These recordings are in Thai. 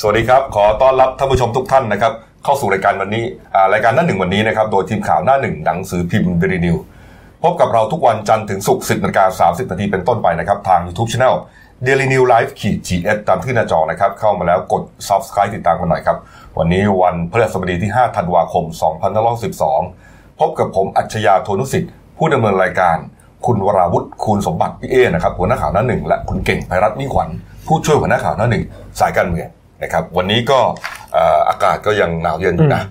สวัสดีครับ ขอต้อนรับท่านผู้ชมทุกท่านนะครับ เข้าสู่รายการวันนี้รายการหน้าหนึ่งวันนี้นะครับ โดยทีมข่าวหน้าหนึ่งหนังสือพิมพ์เดลินิวพบกับเราทุกวันจันทร์ถึงศุกร์สิบนาฬิกาสามสิบนาทีเป็นต้นไปนะครับ ทาง YouTube Channel Daily New Life ขีด GS ตามที่หน้าจอนะครับ เข้ามาแล้วกด Subscribe ติดตามกันหน่อยครับ วันนี้วันพฤหัสบดีที่ 5 ธันวาคม 2512 พบกับผมอัจฉริยะโทนุสิทธิ์ ผู้ดำเนินรายการ คุณวราวุฒิคูณสมบัติพี่เอนะครับหัวหน้าข่าวหน้าหนึ่งและคุณเก่งไพรัตน์มิ่งขวัญผู้ช่วยหัวหน้าข่าวหน้าหนึ่งสายการเมือง นะครับวันนี้ก็อากาศก็ยังหนาวเย็นอยู่นะ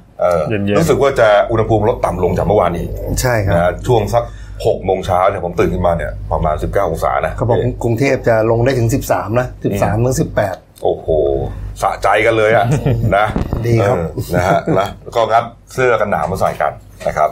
รู้สึกว่าจะอุณหภูมิลดต่ำลงจากเมื่อวานนี้ใช่ครับช่วงสักหกโมงเช้าเนี่ยผมตื่นขึ้นมาเนี่ยประมาณ 19 องศานะเขาบอกกรุงเทพจะลงได้ถึง 13 นะ 13ถึง18 โอ้โห สะใจกันเลยอะนะดีครับนะฮะนะก็งัดเสื้อกันหนาวมาใส่กันนะครับ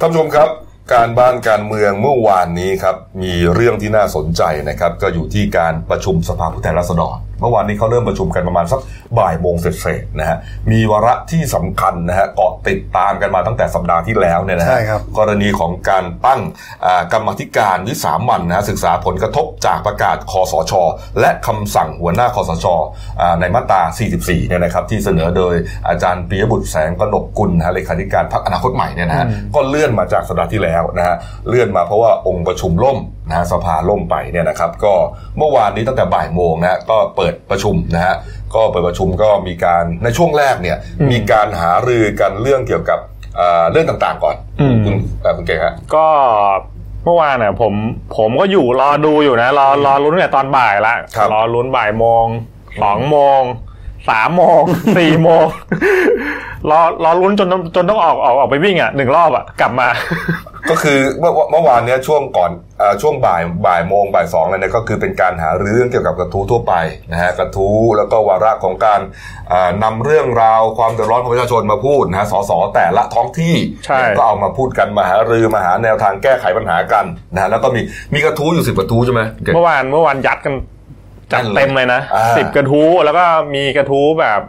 ท่านผู้ชมครับการบ้านการเมืองเมื่อวานนี้ครับ มีเรื่องที่น่าสนใจนะครับ ก็อยู่ที่การประชุมสภาผู้แทนราษฎรเมื่อวานนี้เขาเริ่มประชุมกันประมาณสักบ่ายโมงเสร็จๆนะฮะมีวาระที่สำคัญนะฮะเกาะติดตามกันมาตั้งแต่สัปดาห์ที่แล้วเนี่ยนะฮะกรณีของการตั้งกรรมธิการวิสามันนะศึกษาผลกระทบจากประกาศคอสช และคำสั่งหัวหน้าคอสชในมาตรา 44 เนี่ยนะครับที่เสนอโดยอาจารย์ปียบุตรแสงกนกกุลนะเลขาธิการพรรคอนาคตใหม่เนี่ยนะฮะก็เลื่อนมาจากสัปดาห์ที่แล้วนะฮะเลื่อนมาเพราะว่าองค์ประชุมล่ม นะสภาล่มไปเนี่ยนะครับ ก็เมื่อวานนี้ตั้งแต่บ่ายโมงนะก็เปิดประชุมนะฮะก็เปิดประชุมก็มีการในช่วงแรกเนี่ยมีการหารือกันเรื่องเกี่ยวกับเรื่องต่างๆก่อนคุณคุณเก่งฮะก็เมื่อวานเนี่ยผมผมก็อยู่รอดูอยู่นะ รอรอลุ้นแต่ตอนบ่ายละรอลุ้นบ่ายโมงสองโมง สามโมงสี่โมงรอรอลุ้นจนจนต้องออกออกออกไปวิ่งอะหนึ่งรอบอะกลับมา ก็คือเมื่อเมื่อวานเนี้ยช่วงก่อนอช่วงบ่ายบ่ายโมงบ่ายสองเลยเนี่ยก็คือเป็นการหาเรื่องเกี่ยวกับกระทู้ทั่วไปนะฮะกระทู้แล้วก็วาระของการนำเรื่องราวความเดือดร้อนของประชาชนมาพูดนะฮะสสแต่ละท้องที่ก็เอามาพูดกันมาหารือมาหาแนวทางแก้ไขปัญหากันนะฮะแล้วก็มีมีกระทู้อยู่สิบกระทู้ใช่ไหมเมื่อวานเมื่อวานยัดกัน จัดเต็มเลยนะสิบกระทู้แล้วก็มีกระทู้แบบ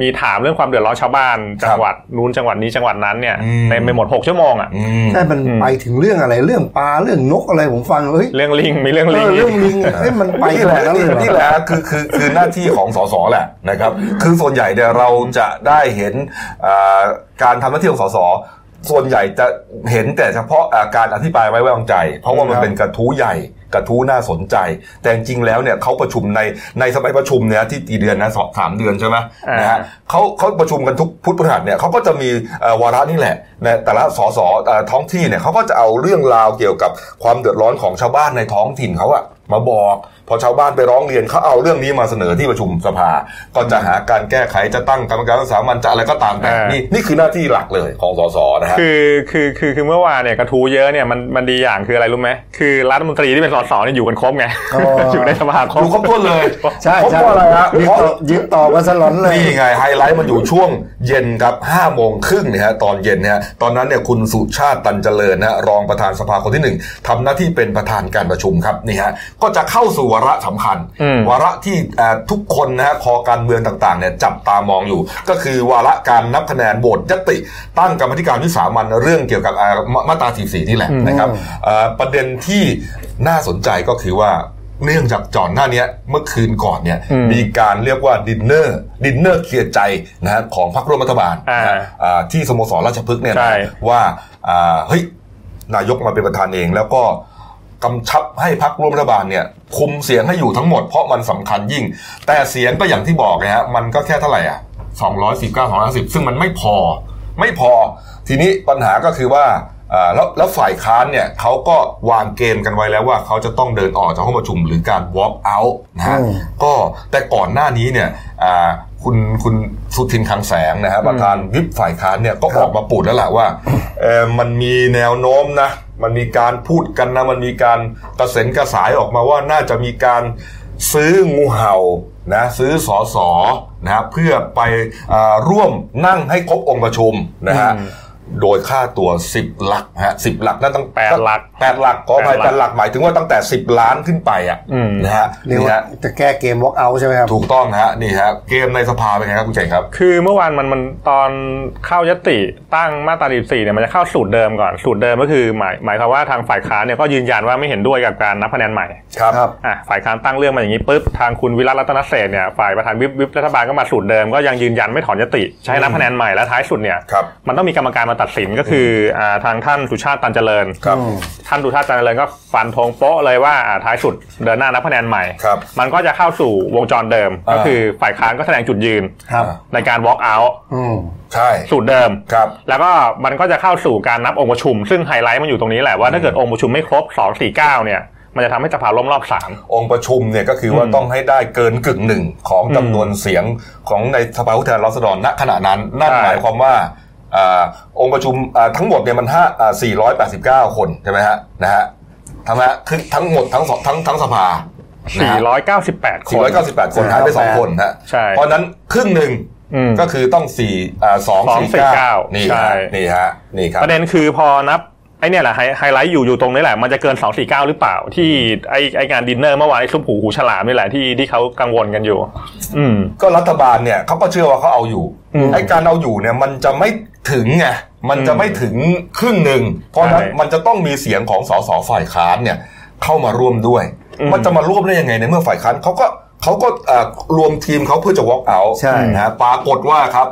มีถามเรื่องความเดือดร้อนชาวบ้านจังหวัดนู้นจังหวัดนี้จังหวัดนั้นเนี่ยในไปหมดหกชั่วโมงอะใช่มันไปถึงเรื่องอะไรเรื่องปลาเรื่องนกอะไรผมฟังเฮ้ยเรื่องลิงมีเรื่องลิงเรื่องลิงเฮ้ยมันไปขนาดนั้นเลยนี่แหละคือคือคือหน้าที่ของสสแหละนะครับคือส่วนใหญ่เนี่ยเราจะได้เห็นการทำหน้าที่ของสสส่วนใหญ่จะเห็นแต่เฉพาะการอธิบายไว้วางใจ เพราะว่ามันเป็นกระทู้ใหญ่ กระทู้น่าสนใจ แต่จริงแล้วเนี่ยเขาประชุมในในสมัยประชุมเนี่ยที่กี่เดือนนะสองสามเดือนใช่ไหมนะฮะเขาเขาประชุมกันทุกพุธพฤหัสเนี่ยเขาก็จะมีวาระนี่แหละในแต่ละสสท้องที่เนี่ยเขาก็จะเอาเรื่องราวเกี่ยวกับความเดือดร้อนของชาวบ้านในท้องถิ่นเขาอะมาบอกพอชาวบ้านไปร้องเรียนเขาเอาเรื่องนี้มาเสนอที่ประชุมสภา ก็จะหาการแก้ไขจะตั้งกรรมการสามัญจะอะไรก็ตามแต่นี่นี่คือหน้าที่หลักเลยของสสนะฮะคือคือคือคือเมื่อวานเนี่ยกระทู้เยอะเนี่ยมันมันดีอย่างคืออะไรรู้ไหมคือรัฐมนตรีที่เป็นสสเนี่ยอยู่กันครบไงอยู่ในสภาครบอยู่ครบถ้วนเลยใช่ใช่อะไรฮะยึดต่อมาสลอนเลยนี่ไงไฮไลท์มันอยู่ช่วงเย็นครับห้าโมงครึ่งเนี่ยฮะตอนเย็นเนี่ยตอนนั้นเนี่ยคุณสุชาติตันเจริญนะรองประธานสภาคนที่หนึ่งทำหน้าที่เป็นประธานการประชุมครับนี่ฮะก็จะเข้าสู่วาระสำคัญ วาระที่ทุกคนนะฮะคอการเมืองต่างๆเนี่ยจับตามองอยู่ ก็คือวาระการนับคะแนนโหวตญัตติ ตั้งกรรมธิการวิสามัญเรื่องเกี่ยวกับมาตรา44นี่แหละนะครับประเด็นที่น่าสนใจก็คือว่าเนื่องจากก่อนหน้านี้เมื่อคืนก่อนเนี่ยมีการเรียกว่าดินเนอร์ดินเนอร์เคลียร์ใจนะฮะของพรรคร่วมรัฐบาลที่สโมสรราชพฤกษ์เนี่ยว่าเฮ้ยนายกมาเป็นประธานเองแล้วก็กำชับให้พรรคร่วมรัฐบาลเนี่ยคุมเสียงให้อยู่ทั้งหมดเพราะมันสำคัญยิ่ง แต่เสียงก็อย่างที่บอกนะฮะมันก็แค่เท่าไหร่อะสองร้อยสี่เก้าสองร้อยสิบซึ่งมันไม่พอไม่พอ ทีนี้ปัญหาก็คือว่า แล้วแล้วฝ่ายค้านเนี่ยเขาก็วางเกณฑ์กันไว้แล้วว่าเขาจะต้องเดินออกจากห้องประชุมหรือการ walk out นะฮะก็แต่ก่อนหน้านี้เนี่ยคุณคุณสุทินคังแสงนะฮะประธานวิปฝ่ายค้านเนี่ยก็ออกมาปูดแล้วแหละว่ามันมีแนวโน้มนะ มันมีการพูดกันนะมันมีการกระเซ็นกระสายออกมาว่าน่าจะมีการซื้องูเห่านะซื้อสอสอนะเพื่อไปร่วมนั่งให้ครบองค์ประชุมนะฮะ โดยค่าตัว 10 หลักฮะสิบหลักนั่นตั้งแปดหลักแปดหลักขออภัยแปแปดดหหลัลักกหมายถึงว่าตั้งแต่ 10 ล้านขึ้นไปอะอืมนะฮะเรียกนี่ว่าฮะจะแก้เกม walk out ใช่ไหมครับถูกต้องฮะนี่ฮะเกมในสภาเป็นไงครับคุณเจ๋งครับ คือเมื่อวานมันมันตอนเข้ายติตั้งมาตรา14เนี่ยมันจะเข้าสูตรเดิมก่อนสูตรเดิมก็คือหมายหมายความว่าทางฝ่ายค้านเนี่ยก็ยืนยันว่าไม่เห็นด้วยกับการนับคะแนนใหม่ครับครับอะฝ่ายค้านตั้งเรื่องมาอย่างนี้ปุ๊บทางคุณวิรัตรัตนเศรษฐ์เนี่ยฝ่ายประธานวิปวิปรัฐบาลก็มาสูตรเดิมก็ยังยืนยันไม่ถอนยติใช้นับคะแนนใหม่และท้ายสุดเนี่ยครับมันต้องมีกรรมการมาตัดสินก็คืออ่าทางท่านสุชาติตันเจริญครับอืมท่านสุชาติตันเจริญก็ฟันธงโป๊ะเลยว่าอ่าท้ายสุดเดินหน้านับคะแนนใหม่ครับมันก็จะเข้าสู่วงจรเดิมอ่าก็คือฝ่ายค้านก็แสดงจุดยืนครับในการ walk out อืมใช่สูตรเดิมครับแล้วก็มันก็จะเข้าสู่การนับองค์ประชุม ซึ่งไฮไลท์มันอยู่ตรงนี้แหละว่าถ้าเกิดองค์ประชุมไม่ครบ 2 4 9 เนี่ยมันจะทำให้สภาล่มรอบองค์ประชุมเนี่ยก็คือว่าอืมต้องให้ได้เกินกึ่งหนึ่งของจำนวนเสียงของในสภาผู้แทนราษฎรณขณะนั้น นั่นใช่หมายความว่า อ่าองค์ประชุมอ่าทั้งหมดเนี่ยมันห้าอ่า489คนใช่ไหมฮะนะฮะทั้งฮะคือทั้งหมดทั้งสองทั้งทั้งสภานะฮะ498 คน 498 คนหายไปสองคนฮะใช่เพราะฉะนั้นครึ่งหนึ่งอืมก็คือต้องสี่อ่าสองสี่เก้า249 นี่ใช่ฮะนี่ฮะนี่ครับประเด็นคือพอนับไอเนี่ยแหละไฮไฮไลท์อยู่อยู่ตรงนี้แหละ มันจะเกิน 249 หรือเปล่า ที่ไอไองานดินเนอร์เมื่อวานไอซุปหูหูฉลามนี่แหละที่ที่เขากังวลกันอยู่ อืมก็รัฐบาลเนี่ยเขาก็เชื่อว่าเขาเอาอยู่อืมไอ้การเอาอยู่เนี่ยมันจะไม่ ถึงไงมันจะไม่ถึงครึ่งหนึ่ง เพราะฉะนั้นใช่มันจะต้องมีเสียงของสสฝ่ายค้านเนี่ยเข้ามาร่วมด้วยอืมมันจะมาร่วมได้ยังไงในเมื่อฝ่ายค้านเขาก็เขาก็เอ่อรวมทีมเขาเพื่อจะ walk out ใช่นะฮะปรากฏว่าครับ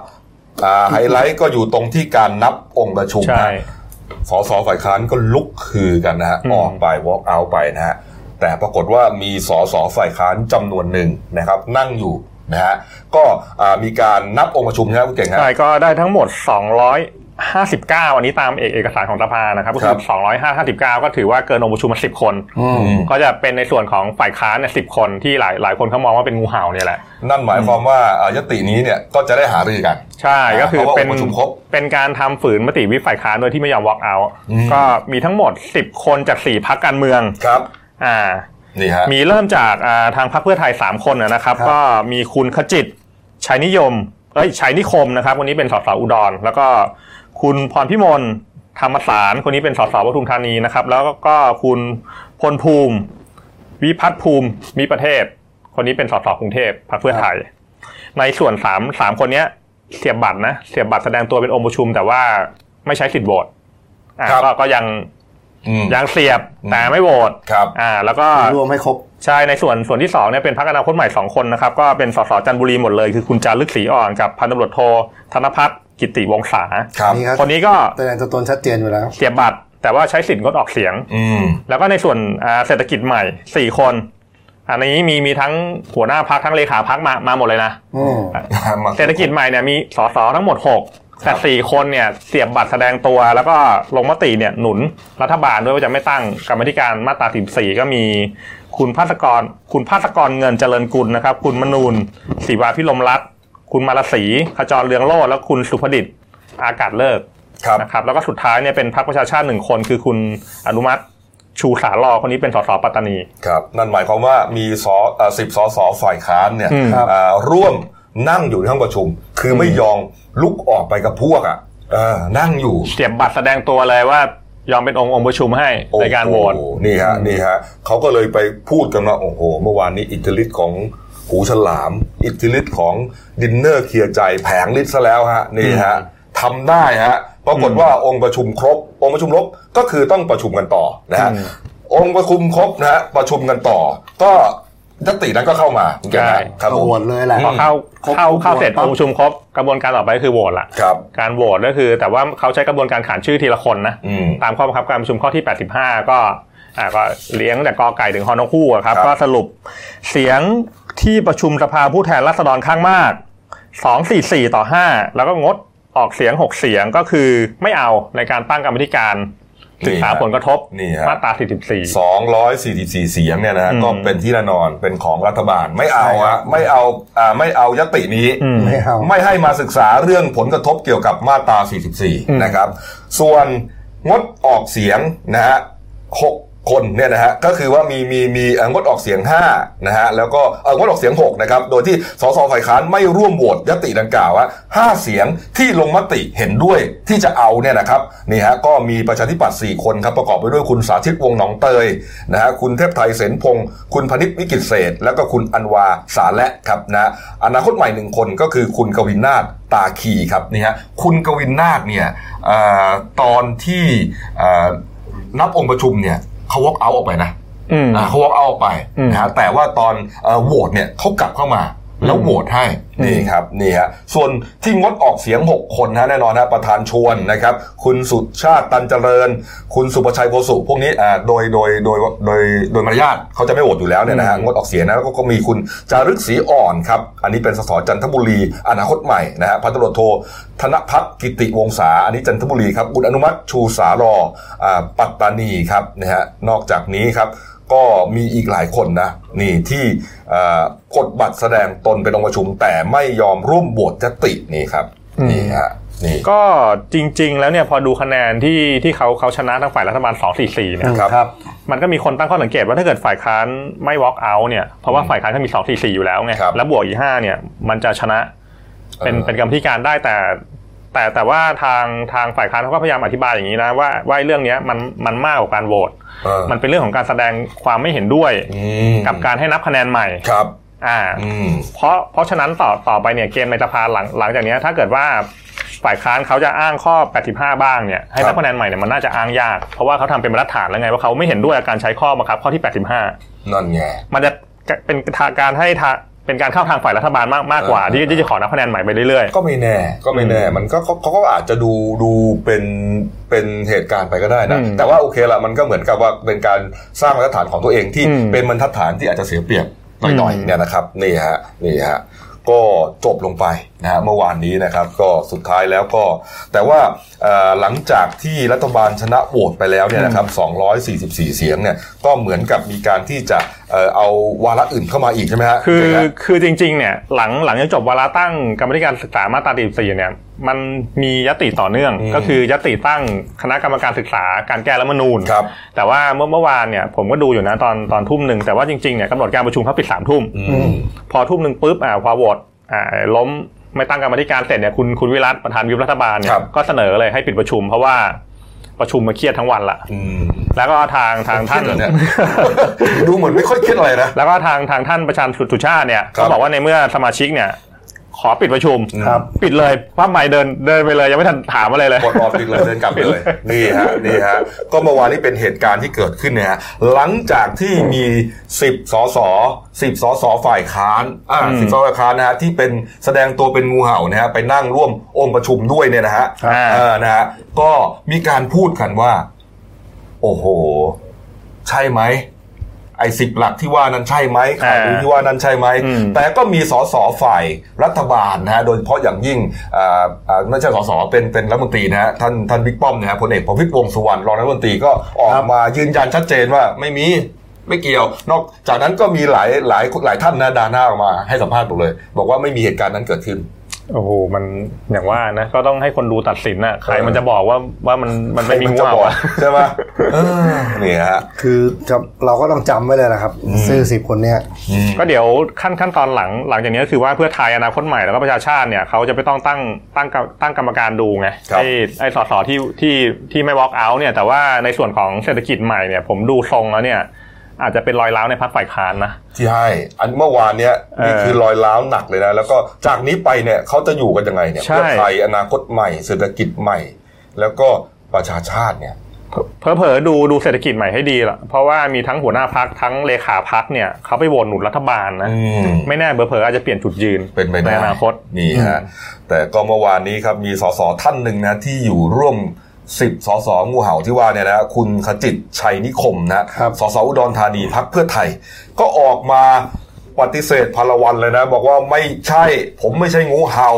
อ่าไฮไลท์ก็อยู่ตรงที่การนับองค์ประชุมใช่นะสสฝ่ายค้านก็ลุกคือกันนะฮะอืมออกไป walk out ไปนะฮะแต่ปรากฏว่ามีสสฝ่ายค้านจำนวนหนึ่งนะครับ นั่งอยู่ นะฮะก็อ่ามีการนับองค์ประชุมนะครับคุณเก่งฮะใช่ก็ได้ทั้งหมด259 อันนี้ตามเอกเอกสารของสภานะครับก็ครัคืบอ259 ก็ถือว่าเกินองค์ประชุมมา 10 คนอืมก็จะเป็นในส่วนของฝ่ายค้านเนี่ยสิคนที่หลายหลายคนเขามองว่าเป็นงูเห่าเนี่ยแหละ นั่นหมายความว่าอ่ายตินี้เนี่ยก็จะได้หารือกัน ใช่ก็คือเพราะว่าเป็นองค์ประชุมครบเป็นการทำฝืนมติวิปฝ่ายค้านโดยที่ไม่ยอม walk out อืมก็มีทั้งหมด 10 คนจาก 4 พักการเมืองครับ อ่านี่ฮะ มีเริ่มจากอ่าทางพรรคเพื่อไทย 3 คนนะนะครับครับ ก็มีคุณขจิตชัยนิยมเอ้ยชัยนิคมนะครับวันนี้เป็นสสอุดร แล้วก็คุณพรพิมลธรรมสารคนนี้เป็นสสปทุมธานีนะครับ แล้วก็คุณพลภูมิ วิพัฒน์ภูมิมีประเทศ คนนี้เป็นสสกรุงเทพพรรคเพื่อไทย ในส่วนสามสามคนเนี้ยเสียบบัตรนะเสียบบัตรแสดงตัวเป็นองค์ประชุม แต่ว่าไม่ใช้สิทธิ์โหวตอ่าครับก็ก็ยังอืม ยังเสียบแต่ไม่โหวตครับอ่าแล้วก็รวมให้ครบใช่ในส่วนส่วนที่สองเนี่ยเป็นพรรคอนาคตใหม่สองคนนะครับ ก็เป็นสสจันทบุรีหมดเลย คือคุณจารึกศรีอ่อนกับพันตำรวจโทธนพัฒน์กิติวงศาครับนี่ครับคนนี้ก็แสดงตัวตนชัดเจนอยู่แล้ว เสียบบัตร แต่ว่าใช้สิทธิ์งดออกเสียง อืมแล้วก็ในส่วนอ่าเศรษฐกิจใหม่สี่คน อันนี้มีมีทั้งหัวหน้าพักทั้งเลขาพักมามาหมดเลยนะอืมมาเศรษฐกิจใหม่เนี่ยมีสสทั้งหมด 6 แต่สี่คนเนี่ยเสียบบัตรแสดงตัวแล้วก็ลงมติเนี่ยหนุนรัฐบาลด้วยว่าจะไม่ตั้งกรรมธิการมาตรา14ก็มีคุณภาสกร คุณภาสกรเงินเจริญกุลนะครับ คุณมนูนศรีวาพิลมรัตน์คุณมารศรีขจรเรืองโลดและคุณสุภดิษฐ์อากาศเลิกครับนะครับ แล้วก็สุดท้ายเนี่ยเป็นพรรคประชาชาติหนึ่งคน คือคุณอนุมัติชูสาลอคนนี้เป็นสสปัตตานีครับนั่นหมายความว่ามีสสิบสสฝ่ายค้านเนี่ยอืมครับอ่าร่วม นั่งอยู่ในห้องประชุม คือไม่ยอมลุกออกไปกับพวกอะเออนั่งอยู่เสียบบัตรแสดงตัวเลยว่ายอมเป็นองค์องค์ประชุมให้ในการโหวตอ้นี่ฮะนี่ฮะเขาก็เลยไปพูดกันว่าโอ้โห เมื่อวานนี้อิทธิฤทธิ์ของหูฉลาม อิทธิฤทธิ์ของดินเนอร์เคลียร์ใจแผงฤทธิ์ซะแล้วฮะนี่ฮะทำได้ฮะปรากฏว่าองค์ประชุมครบ องค์ประชุมครบก็คือต้องประชุมกันต่อนะฮะอืมองค์ประชุมครบนะฮะประชุมกันต่อ ก็ ยตินั้นก็เข้ามาคุณแกใช่ครับผมโหวตเลยแหละพอเข้าครบเข้าเข้าโหวตเสร็จปั๊บองค์ประชุมครบกระบวนการต่อไปก็คือโหวตละครับการโหวตก็คือ แต่ว่าเขาใช้กระบวนการขานชื่อทีละคนนะอืมตามข้อบังคับการประชุมข้อที่ 85 ก็อ่าก็เลี้ยงแต่กอไก่ถึงฮอนกคู่อะครับครับ ก็สรุปเสียงที่ประชุมสภาผู้แทนราษฎรข้างมาก 244 ต่อ 5 แล้วก็งดออกเสียง 6 เสียงก็คือไม่เอาในการตั้งกรรมธิการ ศึกษาผลกระทบนี่ฮะมาตรา 44 244 เสียงเนี่ยนะฮะอืมก็เป็นที่แน่นอนเป็นของรัฐบาลไม่เอาใช่ครัฮะบไม่เอาอ่าไม่เอายตินี้อืมไม่เอาไม่ให้มาศึกษาเรื่องผลกระทบเกี่ยวกับมาตราอืม44 นะครับ ส่วนงดออกเสียงนะฮะหก คนเนี่ยนะฮะก็คือว่ามีมีมีงดออกเสียง5นะฮะแล้วก็งดออกเสียง6นะครับโดยที่สสฝ่ายค้านไม่ร่วมโหวตยติดังกล่าวว่า5เสียงที่ลงมติเห็นด้วยที่จะเอาเนี่ยนะครับนี่ฮะก็มีประชาธิปัตย์4คนครับประกอบไปด้วยคุณสาธิตวงหนองเตยนะฮะคุณเทพไทยเสนพงศ์คุณพนิษฐ์วิกิตเศษ แล้วก็คุณอันวาสาและครับนะอนาคตใหม่หนึ่งคนก็คือคุณกวินนาถตาคีครับนี่ฮะคุณกวินนาถเนี่ยตอนที่นับองค์ประชุมเนี่ย เขาวอกเอาออกไปนะเขาวอกเอาออกไปนะฮะแต่ว่าตอนโหวตเนี่ยเขากลับเข้ามา แล้วโหวตให้นี่ครับนี่ฮะส่วนที่งดออกเสียง 6 คนนะแน่นอนนะประธานชวนนะครับ คุณสุชาติตันเจริญ คุณสุประชัยโบสุพวกนี้อ่าโดยโดยโดยโดยโดยมารยาทเขาจะไม่โหวตอยู่แล้วเนี่ยนะฮะงดออกเสียงนะแล้วก็มีคุณจารึกศรีอ่อนครับ อันนี้เป็นสสจันทบุรี อนาคตใหม่นะฮะพันตำรวจโทธนพัฒน์กิติวงศาอันนี้จันทบุรีครับคุณอนุมัติชูสารออ่าปัตตานีครับนะฮะนอกจากนี้ครับ ก็มีอีกหลายคนนะนี่ที่กดบัตรแสดงตนเป็นองค์ประชุม แต่ไม่ยอมร่วมโหวตยตินี่ครับนี่ฮะนี่ก็จริง ๆ แล้วเนี่ยพอดูคะแนนที่ที่เขาเขาชนะทั้งฝ่ายรัฐบาล 2 4 4เนี่ยครับ มันก็มีคนตั้งข้อสังเกตว่าถ้าเกิดฝ่ายค้านไม่ walk out เนี่ยเพราะว่าฝ่ายค้านเขามี 2 4 4 อยู่แล้วไงแล้วบวกอีก5เนี่ยมันจะชนะเป็นเป็นกรรมธิการได้แต่ แต่แต่ว่าทางทางฝ่ายค้านเขาก็พยายามอธิบายอย่างนี้นะว่าว่าเรื่องนี้มันมันมากกว่าการโหวตมันเป็นเรื่องของการแสดงความไม่เห็นด้วยกับการให้นับคะแนนใหม่ครับอ่าเพราะเพราะฉะนั้นต่อต่อไปเนี่ยเกมในสภาหลังหลังจากนี้ถ้าเกิดว่าฝ่ายค้านเขาจะอ้างข้อ 85 บ้างเนี่ยให้นับคะแนนใหม่เนี่ยมันน่าจะอ้างยาก เพราะว่าเขาทำเป็นมาตรฐานแล้วไงว่าเขาไม่เห็นด้วยการใช้ข้อบังคับข้อที่ 85 นั่นไงมันจะเป็นการให้ เป็นการเข้าทางฝ่ายรัฐบาลมากมากกว่าที่จะขอนับคะแนนใหม่ไปเรื่อยๆ ก็ไม่แน่ก็ไม่แน่ มันก็เขาก็อาจจะดูดูเป็นเป็นเหตุการณ์ไปก็ได้นะ แต่ว่าโอเคละมันก็เหมือนกับว่าเป็นการสร้างมาตรฐานของตัวเองที่เป็นบรรทัดฐานที่อาจจะเสียเปรียบหน่อยๆเนี่ยนะครับนี่ฮะนี่ฮะก็จบลงไปนะฮะเมื่อวานนี้นะครับก็สุดท้ายแล้วก็ แต่ว่าหลังจากที่รัฐบาลชนะโหวตไปแล้วเนี่ยนะครับ244 เสียงเนี่ยก็เหมือนกับมีการที่จะเอาวาระอื่นเข้ามาอีกใช่ไหมฮะคือคือจริงๆเนี่ยหลังหลังจากจบวาระตั้งกรรมธิการศึกษามาตรา44เนี่ยมันมียติต่อเนื่อง ก็คือยติตั้งคณะกรรมการศึกษาการแก้รัฐมนูญแต่ว่าเมื่อเมื่อวานเนี่ยผมก็ดูอยู่นะตอนตอนทุ่มหนึ่งแต่ว่าจริงๆเนี่ยกำหนดการประชุมเขาปิดสามทุ่มพอทุ่มหนึ่งปุ๊บอ่าพอโหวตอ่าล้ม ไม่ตั้งกรรมธิการเสร็จเนี่ยคุณคุณวิรัตประธานวิปรัฐบาลเนี่ยก็เสนอเลยให้ปิดประชุม เพราะว่าประชุมมาเครียดทั้งวันละแล้วก็ทางทางท่านดูเหมือนไม่ค่อยเครียดอะไรนะแล้วก็ทางทางท่านประชาชุดชาติเนี่ยก็บอกว่าในเมื่อสมาชิกเนี่ย ขอปิดประชุมครับปิดเลยว่าใหม่เดินเดินไปเลย ยังไม่ทันถามอะไรเลยกดออกปิดเลยเดินกลับไปเลย นี่ฮะนี่ฮะก็เมื่อวานนี้เป็นเหตุการณ์ที่เกิดขึ้นเนี่ยหลังจากที่มีสิบสสสิบสสฝ่ายค้านอ่าสิบสฝ่ายค้านนะฮะที่เป็นแสดงตัวเป็นงูเห่านะฮะไปนั่งร่วมองค์ประชุมด้วยเนี่ยนะฮะอ่านะฮะก็มีการพูดกันว่า โอ้โห ใช่ไหม ไอ้สิบหลักที่ว่านั้นใช่ไหมข่าวที่ว่านั้นใช่ไหม แต่ก็มีสสฝ่ายรัฐบาลนะฮะ โดยเฉพาะอย่างยิ่งไม่ใช่สสเป็นเป็นรัฐมนตรีนะฮะ ท่านท่านบิ๊กป้อมนะฮะพลเอกประวิตรวงสุวรรณรองรัฐมนตรีก็ออกมายืนยันชัดเจนว่าไม่มีไม่เกี่ยว นอกจากนั้นก็มีหลายหลายหลายท่านนะดาหน้าออกมาให้สัมภาษณ์บอกเลย บอกว่าไม่มีเหตุการณ์นั้นเกิดขึ้น โอ้โหมันอย่างว่านะก็ต้องให้คนดูตัดสินนะใครมันจะบอกว่าว่ามันมันไม่มีงูเห่าใช่ไหมนี่ฮะคือเราก็ต้องจำไว้เลยนะครับซื้อสิบคนเนี้ยก็เดี๋ยวขั้นขั้นตอนหลังหลังจากนี้คือว่าเพื่อไทยอนาคตใหม่แล้วก็ประชาชาติเนี่ยเขาจะไปต้องตั้งตั้งตั้งกรรมการดูไงไอ้ไอ้สสที่ที่ที่ไม่ walk out เนี่ยแต่ว่าในส่วนของเศรษฐกิจใหม่เนี่ยผมดูทรงแล้วเนี่ย อาจจะเป็นรอยร้าวในพักฝ่ายค้านนะใช่อันเมื่อวานเนี้ยนี่คือรอยร้าวหนักเลยนะ แล้วก็จากนี้ไปเนี่ยเขาจะอยู่กันยังไงเนี่ยเพื่อไทยอนาคตใหม่เศรษฐกิจใหม่ แล้วก็ประชาชาติเนี่ยเพอเพอดูดูเศรษฐกิจใหม่ให้ดีละเพราะว่ามีทั้งหัวหน้าพักทั้งเลขาพักเนี่ยเขาไปโหวตหนุนรัฐบาลนะไม่แน่เบอร์เพออาจจะเปลี่ยนจุดยืนเป็นไปในอนาคตนี่ฮะแต่ก็เมื่อวานนี้ครับมีสสท่านหนึ่งนะที่อยู่ร่วม สิบสสงูเห่าที่ว่าเนี่ยนะคุณขจิตชัยนิคมนะสสอุดรธานีพักเพื่อไทย ก็ออกมาปฏิเสธพลวันเลยนะ บอกว่าไม่ใช่ ผมไม่ใช่งูเห่า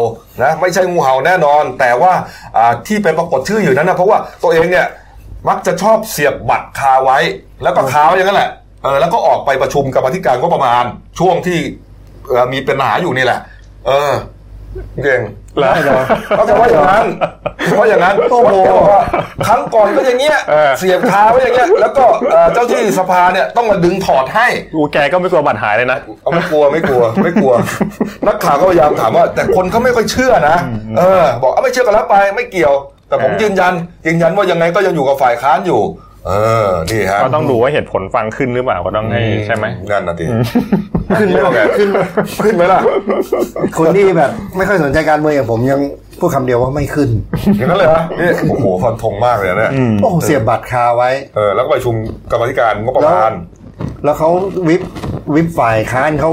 นะไม่ใช่งูเห่าแน่นอน แต่ว่าที่เป็นปรากฏชื่ออยู่นั้นนะเพราะว่าตัวเองเนี่ยมักจะชอบเสียบบัตรคาไว้ แล้วก็คาไว้อย่างนั้นแหละเออแล้วก็ออกไปประชุมกรรมธิการก็ประมาณช่วงที่มีเป็นปัญหาอยู่นี่แหละ เออเก่งแล้วเขาจะว่าอย่างนั้น เพราะอย่างนั้นโอ้โหแกบอกว่าครั้งก่อนก็อย่างเงี้ยเออเสียบคาไว้อย่างเงี้ยแล้วก็เอ่อเจ้าที่สภาเนี่ยต้องมาดึงถอดให้กูแกก็ไม่กลัวบัตรหายเลยนะเอาไม่กลัวไม่กลัวไม่กลัวนักข่าวก็พยายามถามว่า แต่คนเขาไม่ค่อยเชื่อนะเออ บอกเอาไม่เชื่อกันแล้วไปไม่เกี่ยว แต่ผมเออยืนยันยืนยันว่ายังไงก็ยังอยู่กับฝ่ายค้านอยู่เออ นี่ฮะก็ต้องดูว่าเหตุผลฟังขึ้นหรือเปล่าก็ต้องให้ใช่ไหมนั่นนะทีขึ้นไหมล่ะขึ้นขึ้นไหมล่ะคนที่แบบ ไม่ค่อยสนใจการเมืองอย่างผมยัง พูดคำเดียวว่าไม่ขึ้นอย่างนั้นเลยนะนี่โอ้โหฟันธงมากเลยนะเนี่ยโอ้เสียบบัตรคาไว้ เออแล้วก็ประชุมกรรมาธิการงบประมาณ แล้วเขาวิปวิปฝ่ายค้านเขา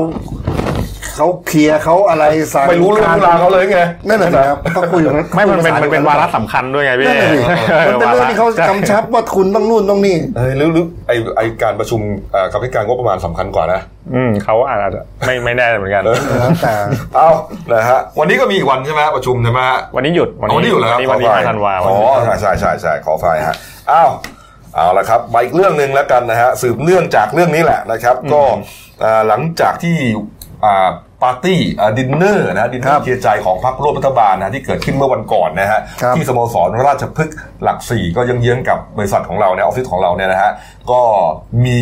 เขาเคลียร์เขาอะไรสั่งไม่รู้เรื่องรู้ราวเขาเลยไงนั่นแหละครับก็คุยกับไม่มันเป็นมันเป็นวาระสำคัญด้วยไงพี่นั่นแหละสิมันเป็นเรื่องที่เขากำชับว่าคุณต้องนู่นต้องนี่เออหรือหรือไอไอการประชุมเอ่อกรรมาธิการงบประมาณสำคัญกว่านะอืมเขาอาจจะไม่ไม่แน่เหมือนกันแล้วแต่เอานะฮะวันนี้ก็มีอีกวันใช่ไหมประชุมใช่ไหมฮะวันนี้หยุดอ๋อวันนี้อยู่แล้วครับวันนี้ขอวันไฟที่ห้าธันวาอ๋อใช่ใช่ใช่ใช่ขอไฟฮะอ้าวเอาละครับมาอีกเรื่องหนึ่งแล้วกันนะฮะสืบเนื่องจากเรื่องนี้แหละนะครับ ก็อ่าหลังจากที่อ่า ปาร์ตี้อ่าดินเนอร์นะดินเนอร์เคลียร์ใจของพรรคร่วมรัฐบาลนะที่เกิดขึ้นเมื่อวันก่อนนะฮะครับที่สโมสรราชพฤกษ์หลักสี่ก็ยังเยื้องๆกับบริษัทของเราเนี่ยออฟฟิศของเราเนี่ยนะฮะก็มี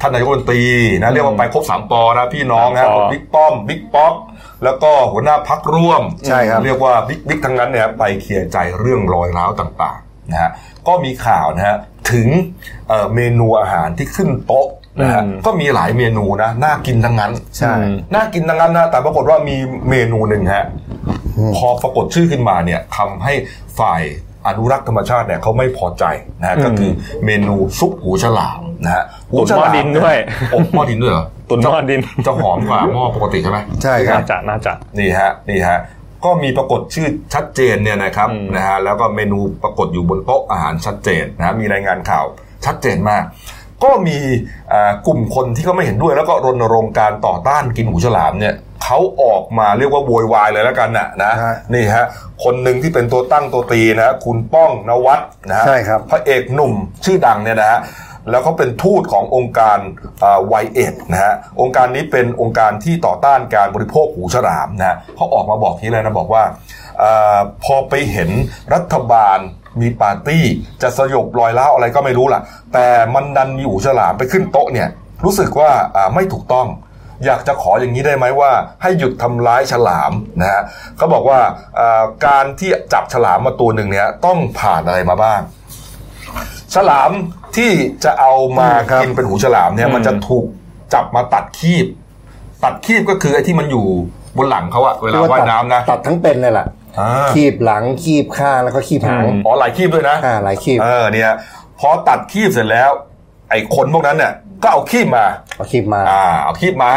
ท่านนายกรัฐมนตรีนะเรียกว่าไปครบสามปอนะพี่น้องนะบิ๊กป้อมบิ๊กป๊อกแล้วก็หัวหน้าพักร่วมใช่ครับเรียกว่าบิ๊กบิ๊กทั้งนั้นเนี่ยไปเคลียร์ใจเรื่องรอยร้าวต่างๆนะฮะก็มีข่าวนะฮะถึงเอ่อเมนูอาหารที่ขึ้นโต๊ะ นะฮะก็มีหลายเมนูนะน่ากินทั้งนั้นใช่น่ากินทั้งนั้นนะแต่ปรากฏว่ามีเมนูหนึ่งฮะพอปรากฏชื่อขึ้นมาเนี่ยทำให้ฝ่ายอนุรักษ์ธรรมชาติเนี่ยเขาไม่พอใจนะฮะก็คือเมนูซุปหูฉลามนะฮะหูฉลามตุ๋นหม้อดินด้วยโอ้หม้อดินด้วยเหรอตุนหม้อดินจะหอมกว่าหม้อปกติใช่ไหมใช่ครัน่าบจะน่าจะนี่ฮะนี่ฮะก็มีปรากฏชื่อชัดเจนเนี่ยนะครับอืมนะฮะแล้วก็เมนูปรากฏอยู่บนโต๊ะอาหารชัดเจนนะฮะมีรายงานข่าวชัดเจนมาก ก็มีอ่ากลุ่มคนที่เขาไม่เห็นด้วย แล้วก็รณรงค์การต่อต้านกินหูฉลามเนี่ยเขาออกมาเรียกว่าโวยวายเลยแล้วกันนะนะฮะนี่ฮะคนหนึ่งที่เป็นตัวตั้งตัวตีนะคุณป้องนวัดนะฮะใช่ครับพระเอกหนุ่มชื่อดังเนี่ยนะฮะแล้วเขาเป็นทูตขององค์การไวเอ็ดนะฮะองค์การนี้เป็นองค์การที่ต่อต้านการบริโภคหูฉลามนะฮะเขาออกมาบอกทีเลยนะบอกว่าอาพอไปเห็นรัฐบาล มีปาร์ตี้จะสยบรอยเล้าวอะไรก็ไม่รู้ล่ะ แต่มันดันมีหูฉลามไปขึ้นโต๊ะเนี่ยรู้สึกว่าอ่าไม่ถูกต้องอยากจะขออย่างนี้ได้ไหมว่า ให้หยุดทำร้ายฉลามนะฮะเขาบอกว่าอ่าการที่จับฉลามมาตัวหนึ่งเนี่ยต้องผ่านอะไรมาบ้าง ฉลามที่จะเอามาครับกินเป็นหูฉลามเนี่ยอืมมันจะถูกจับมาตัดคีบ ตัดคีบก็คือไอ้ที่มันอยู่บนหลังเขาอะเวลาว่ายน้ำนะ ตัดทั้งเป็นเลยล่ะอ่า คีบหลังคีบข้างแล้วก็คีบหางอ๋อหลายคีบด้วยนะอ่าหลายคีบเออเนี่ยพอตัดคีบเสร็จแล้ว ไอ้คนพวกนั้นเนี่ยก็เอาคีบมาเอาคีบมาอ่าเอาคีบมา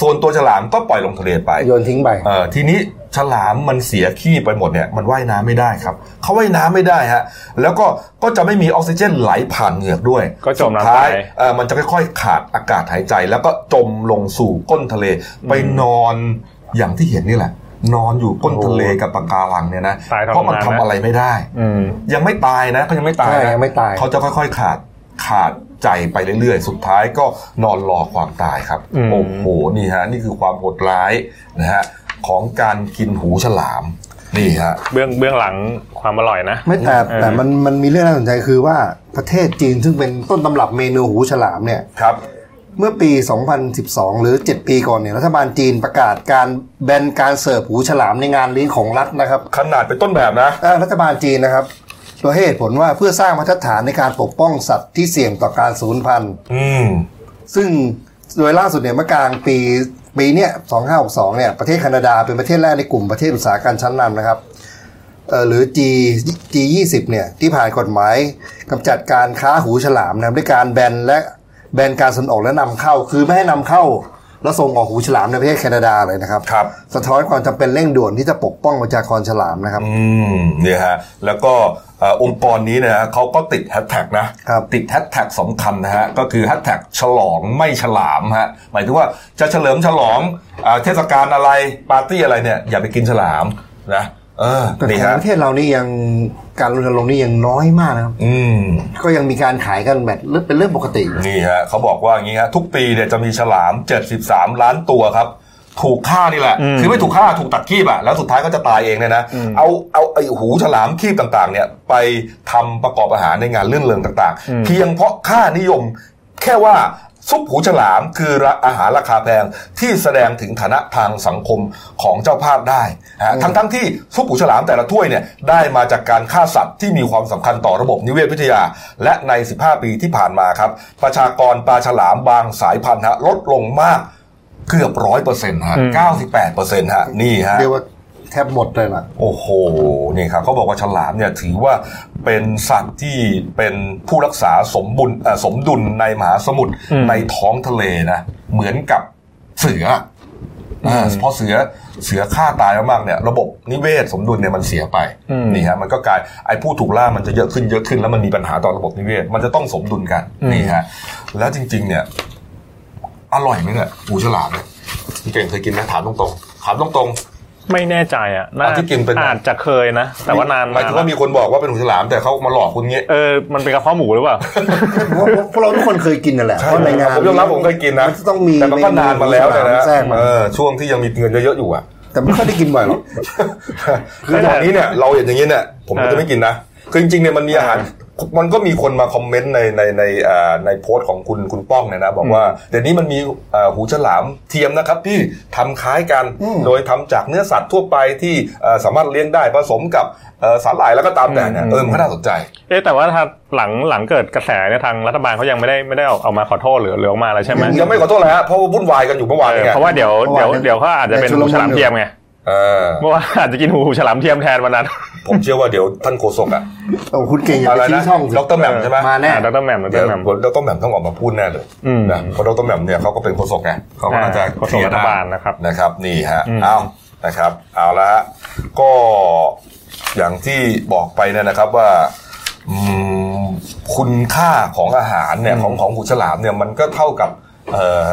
ส่วนตัวฉลามก็ปล่อยลงทะเลไปโยนทิ้งไปเออทีนี้ฉลามมันเสียขี้ไปหมดเนี่ยมันว่ายน้ำไม่ได้ครับเขาว่ายน้ำไม่ได้ฮะแล้วก็ก็จะไม่มีออกซิเจนไหลผ่านเหงือกด้วย ก็จมน้ำสุดท้ายตายเออมันจะค่อยๆขาดอากาศหายใจ แล้วก็จมลงสู่ก้นทะเลไปนอนอย่างที่เห็นนี่แหละ นอนอยู่ก้นทะเลกับปะการังเนี่ยนะตายทรมานเพราะมันทำอะไรไม่ได้อืมยังไม่ตายนะเขายังไม่ตายใช่นะยังไม่ตายเขาจะค่อยๆขาดขาดใจไปเรื่อยๆ สุดท้ายก็นอนรอความตายครับอืมโอ้โหนี่ฮะนี่คือความโหดร้ายนะฮะของการกินหูฉลามนี่ฮะเบื้องเบื้องหลังความอร่อยนะ ไม่แต่เออแต่มันมันมีเรื่องน่าสนใจคือว่าประเทศจีนซึ่งเป็นต้นตำรับเมนูหูฉลามเนี่ยครับ เมื่อปี 2012 หรือ 7 ปีก่อนเนี่ยรัฐบาลจีนประกาศการแบนการเสิร์ฟหูฉลามในงานเลี้ยงของรัฐนะครับขนาดเป็นต้นแบบนะเอ่อรัฐบาลจีนนะครับโดยให้เหตุผลว่าเพื่อสร้างมาตรฐานในการปกป้องสัตว์ที่เสี่ยงต่อการสูญพันธุ์อืมซึ่งโดยล่าสุดเนี่ยเมื่อกลางปีปีเนี้ย2562 เนี่ยประเทศแคนาดาเป็นประเทศแรกในกลุ่มประเทศอุตสาหกรรมชั้นนำนะครับเอ่อหรือ G G20 เนี่ยที่ผ่านกฎหมายกำจัดการค้าหูฉลามนะครับด้วยการแบนและ แบนการส่งออกและนำเข้า คือไม่ให้นำเข้าแล้วส่งออกหูฉลามในประเทศแคนาดาเลยนะครับครับ สะท้อนความจำเป็นเร่งด่วนที่จะปกป้องประชากรฉลามนะครับ อืมเนี่ยฮะแล้วก็เอ่อองค์กรนี้นะฮะเขาก็ติดแฮชแท็กนะครับติดแฮชแท็กสำคัญนะฮะก็คือแฮชแท็กฉลองไม่ฉลามฮะหมายถึงว่าจะเฉลิมฉลองอาเทศกาลอะไรปาร์ตี้อะไรเนี่ยอย่าไปกินฉลามนะเออ แต่นี่ของฮะประเทศเรานี่ยังการรณรงค์นี่ยังน้อยมากนะครับอืมก็ยังมีการขายกันแบบเป็นเรื่องปกติ นี่ฮะเขาบอกว่าอย่างนี้ฮะทุกปีเนี่ยจะมีฉลาม 73 ล้านตัวครับ ถูกฆ่านี่แหละอืมคือไม่ถูกฆ่าถูกตัดคีบอะแล้วสุดท้ายก็จะตายเองเนี่ยนะอืมเอาเอาไอ้หูฉลามคีบต่างๆ เนี่ย ไปทำประกอบอาหารในงานเรื่องเริงต่างอืมๆเพียงเพราะค่านิยมแค่ว่า ซุปหูฉลามคืออาหารราคาแพงที่แสดงถึงฐานะทางสังคมของเจ้าภาพได้นะทั้งทั้งๆที่ซุปหูฉลามแต่ละถ้วยเนี่ยได้มาจากการฆ่าสัตว์ที่มีความสำคัญต่อระบบนิเวศวิทยา และใน 15 ปีที่ผ่านมาครับ ประชากรปลาฉลามบางสายพันธุ์ฮะลดลงมากเกือบร้อยเปอร์เซ็นต์ฮะอืมเก้าสิบแปดเปอร์เซ็นต์ฮะนี่ฮะเรียกว่า แทบหมดเลยล่ะ โอ้โหนี่ครับเขาบอกว่าฉลามเนี่ยถือว่าเป็นสัตว์ที่เป็นผู้รักษาสมบุญเอ่อสมดุลในมหาสมุทรอืมในท้องทะเลนะเหมือนกับเสืออ่าพอเสือเสือฆ่าตายมากๆเนี่ยระบบนิเวศสมดุลเนี่ยมันเสียไปอืมนี่ฮะมันก็กลายไอ้ผู้ถูกล่ามันจะเยอะขึ้นเยอะขึ้นแล้วมันมีปัญหาต่อระบบนิเวศ มันจะต้องสมดุลกันนี่ฮะแล้วจริง ๆ เนี่ย อร่อยไหมเนี่ยหูฉลามเนี่ยพี่เก่งเคยกินไหมถามตรงๆถามตรงๆ ไม่แน่ใจอะน่าอะที่กินเป็นอาจจะเคยนะ แต่ว่านานหมายถึงว่ามีคนบอกว่าเป็นหูฉลามแต่เขามาหลอกคุณเงี้ยเออมันเป็นกระเพาะหมูหรือเปล่าเพราะพวกเราทุกคนเคยกินนั่นแหละใช่เพราะในงานผมยอมรับผมเคยกินนะมันจะต้องมีแต่มันก็นานมาแล้วนะเมนูแทรกมาเออช่วงที่ยังมีเงินเยอะๆอยู่อะแต่ไม่ค่อยได้กินบ่อยหรอกคือตอนนี้เนี่ยเราเห็นอย่างนี้เนี่ยผมก็จะไม่กินนะคือจริงๆเนี่ยมันมีอาหาร มันก็มีคนมาคอมเมนต์ในในในอ่าในโพสต์ของคุณคุณป้องเนี่ยนะ บอกว่าเดี๋ยวนี้มันมีอ่าหูฉลามเทียมนะครับที่ทำคล้ายกันอืมโดยทำจากเนื้อสัตว์ทั่วไปที่เอ่อสามารถเลี้ยงได้ผสมกับเอ่อสาหร่ายแล้วก็ตามแต่เนี่ยอืมเออมันก็น่าสนใจเอ๊ะแต่ว่าถ้าหลังหลังเกิดกระแสเนี่ยทางรัฐบาลเขายังไม่ได้ไม่ได้เอาเอามาขอโทษหรือหรือออกมาอะไรใช่ไหมยังไม่ขอโทษเลยฮะเพราะว่าวุ่นวายกันอยู่เมื่อวานเอนี่อไงเพราะว่าเดี๋ยวเดี๋ยวเดี๋ยวเขาอาจจะเป็นหูฉลามเทียมไง เออเมื่อวานอาจจะกินหูฉลามเทียมแทนวันนั้น ผมเชื่อว่าเดี๋ยวท่านโฆษกอะโอ้คุณเก่งอย่าอะไปไรชี้นะช่องสิดรแหม่มใช่ไหมมาแน่อ่าดรแหม่มดเดี๋ยรวแหม่มดรแหม่มต้องออกมาพูดแน่เลยอืมนะเพราะดรแหม่มเนี่ยเขาก็เป็นโฆษกไงเขาก็น่าจะอ่าโฆษกรัฐบาลนะครับนะครับ นี่ฮะอืมเอานะครับ เอาละฮะก็อย่างที่บอกไปเนี่ยนะครับว่าอืมคุณค่าของอาหารเนี่ยของของหูฉลามเนี่ยมันก็เท่ากับเอ่อ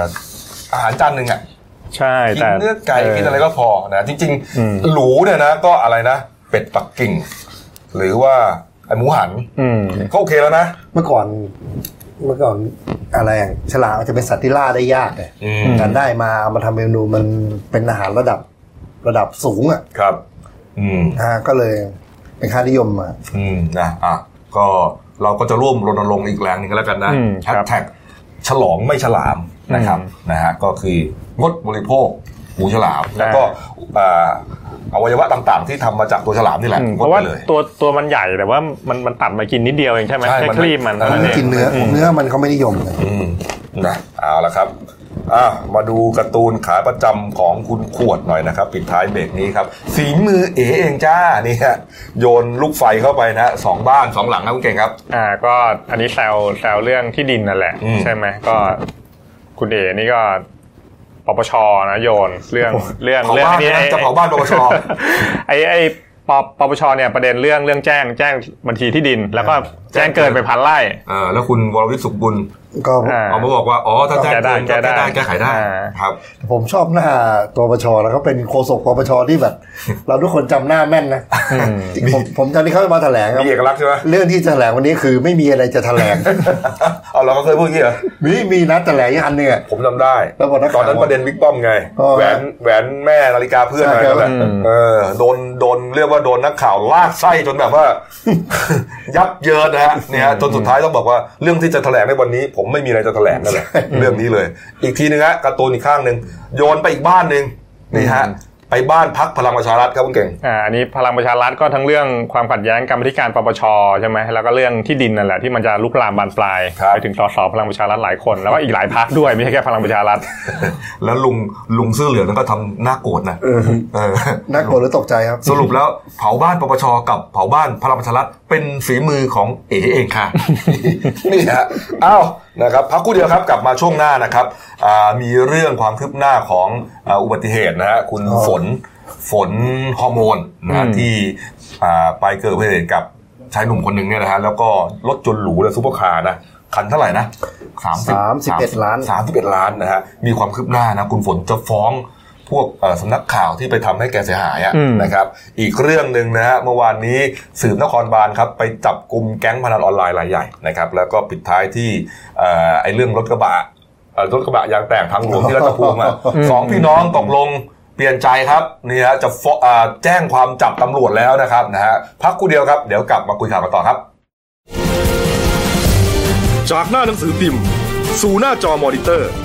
อาหารจานหนึ่งอะ ใช่กินแต่เนื้อไก่กินอะไรก็พอนะจริงอืมๆหรูเนี่ยนะก็อะไรนะเป็ดปักกิ่ง หรือว่าไอหมูหันอืมก็โอเคแล้วนะ เมื่อก่อนเมื่อก่อนอะไรอะฉลามอาจจะเป็นสัตว์ที่ล่าได้ยากเลยอืมการได้มาเอามาทำเมนูมันเป็นอาหารระดับระดับสูงอะครับ อืมอ่าก็เลยเป็นค่านิยมมาอืมนะอะก็เราก็จะร่วมรณรงค์อีกแรงหนึงก็แล้วกันนะอืมแฮครัชบแท็กฉลองไม่ฉลาม นะครับอืมนะฮะก็คืองดบริโภคหมูฉลามใช่แล้วก็อ่าอวัยวะต่างๆ ที่ทำมาจากตัวฉลามนี่แหละอืมงเพดราะไปว่าเลยตัวตัวมันใหญ่แต่ว่ามันมันตัดมากินนิดเดียวเองใช่ไหมใช่แค่มันครีมมันเออท่าไม่งกินเนื้ออเนื้อมันเขาไม่นิยมเลยอืมนะเอาละครับอะมาดูการ์ตูนขาประจำของคุณขวดหน่อยนะครับปิดท้ายเบรกนี้ครับฝีมือเอ๋เองจ้านี่ฮะโยนลูกไฟเข้าไปนะสองบ้านสองหลังนะคุณเก่งครับ อ่าก็อันนี้แซวแซวเรื่องที่ดินนั่นแหละอืมใช่ไหมก็ คุณเอ๋นี่ก็ปปชนะโยนเรื่องเรื่องเผาเรื่องบ้านนี้นะไอ้จะเผาบ้านปปชไอ้ไอ้ปปปชเนี่ยประเด็นเรื่องเรื่องแจ้งแจ้งบัญชีที่ดิน แล้วก็แจ้งเกินไปพันไร่เออแล้วคุณวรวิทย์สุขบุญ ก็อ่าเอามาบอกว่าอ๋อถ้าแจ้งแก้ได้เกินก็แก้แก้ได้ได้แก้ไขได้อ่าครับ ผมชอบหน้าตัวปชแล้วก็เป็นโฆษกปปชที่แบบ เราทุกคนจำหน้าแม่นนะอืมผมผมจำที่เขามาแถลงครับมีเอกลักษณ์ใช่ไหมเรื่องที่จะแถลงวันนี้คือไม่มีอะไรจะแถลงเอาเราก็เคยพูดอย่างนี้เหรอมีมีนัดแถลงอีกอันหนึ่งอะผมจำได้แล้วบอกนักตข่าวอนนั้นประเด็นบิ๊กป้อมไงอ๋อแหวนแหวนแม่นาฬิกาเพื่อนใช่อะไรครับนั่นแหละอืมเออโดนโดนเรียกว่าโดนนักข่าวลากไส้จนแบบว่า ยับเยินนะฮะเนี่ยฮะจนสุดท้ายต้องบอกว่าเรื่องที่จะแถลงในวันนี้ผมไม่มีอะไรจะแถลงนั่นแหละเรื่องนี้เลย อีกทีนึงฮะการ์ตูนอีกข้างหนึ่งโยนไปอีกบ้านหนึ่งนี่ฮะไปบ้านพักพลังประชารัฐครับคุณเก่งอ่าอันนี้พลังประชารัฐก็ทั้งเรื่องความขัดแย้งกรรมธิการปปชใช่ไหมแล้วก็เรื่องที่ดินนั่นแหละที่มันจะลุกลามบานปลายครับไปถึงสสพลังประชารัฐหลายคน แล้วก็อีกหลายพรรคด้วยไม่ใช่แค่พลังประชารัฐ แล้วลุงลุงเสื้อเหลืองนั่นก็ทำหน้าโกรธนะเออเออน่ากลัวหรือตกใจครับ สรุปแล้วเผาบ้านปปชกับเผาบ้านพลังประชารัฐเป็นฝีมือของเอ๋เองค่ะนี่ฮะอ้าว นะครับพักครู่เดียวครับกลับมาช่วงหน้านะครับอ่ามีเรื่องความคืบหน้าของอ่าอุบัติเหตุนะฮะคุณอ๋อฝนฝนฮอร์โมนนะฮะอืมที่อ่าไปเกิดอุบัติเหตุกับชายหนุ่มคนหนึ่งเนี่ยนะฮะแล้วก็รถยนต์หรูเลยซุปเปอร์คาร์นะคันเท่าไหร่นะสามสิบ31ล้านสามสิบเอ็ดล้านนะฮะมีความคืบหน้านะคุณฝนจะฟ้อง พวกเอ่อสำนักข่าวที่ไปทำให้แกเสียหายอะอืมนะครับอีกเรื่องหนึ่งนะฮะเมื่อวานนี้สืบนครบาลครับไปจับกลุ่มแก๊งพนันออนไลน์รายใหญ่นะครับแล้วก็ปิดท้ายที่เอ่อไอ้เรื่องรถกระบะเอ่อรถกระบะยางแตกทางหลวงที่รัตภูมิอะสองพี่น้องตกลงเปลี่ยนใจครับนี่ฮะจะฟ้องอ่าแจ้งความจับตำรวจแล้วนะครับนะฮะพักกูเดียวครับ เดี๋ยวกลับมาคุยข่าวกันต่อครับ จากหน้าหนังสือพิมพ์ สู่หน้าจอมอนิเตอร์พ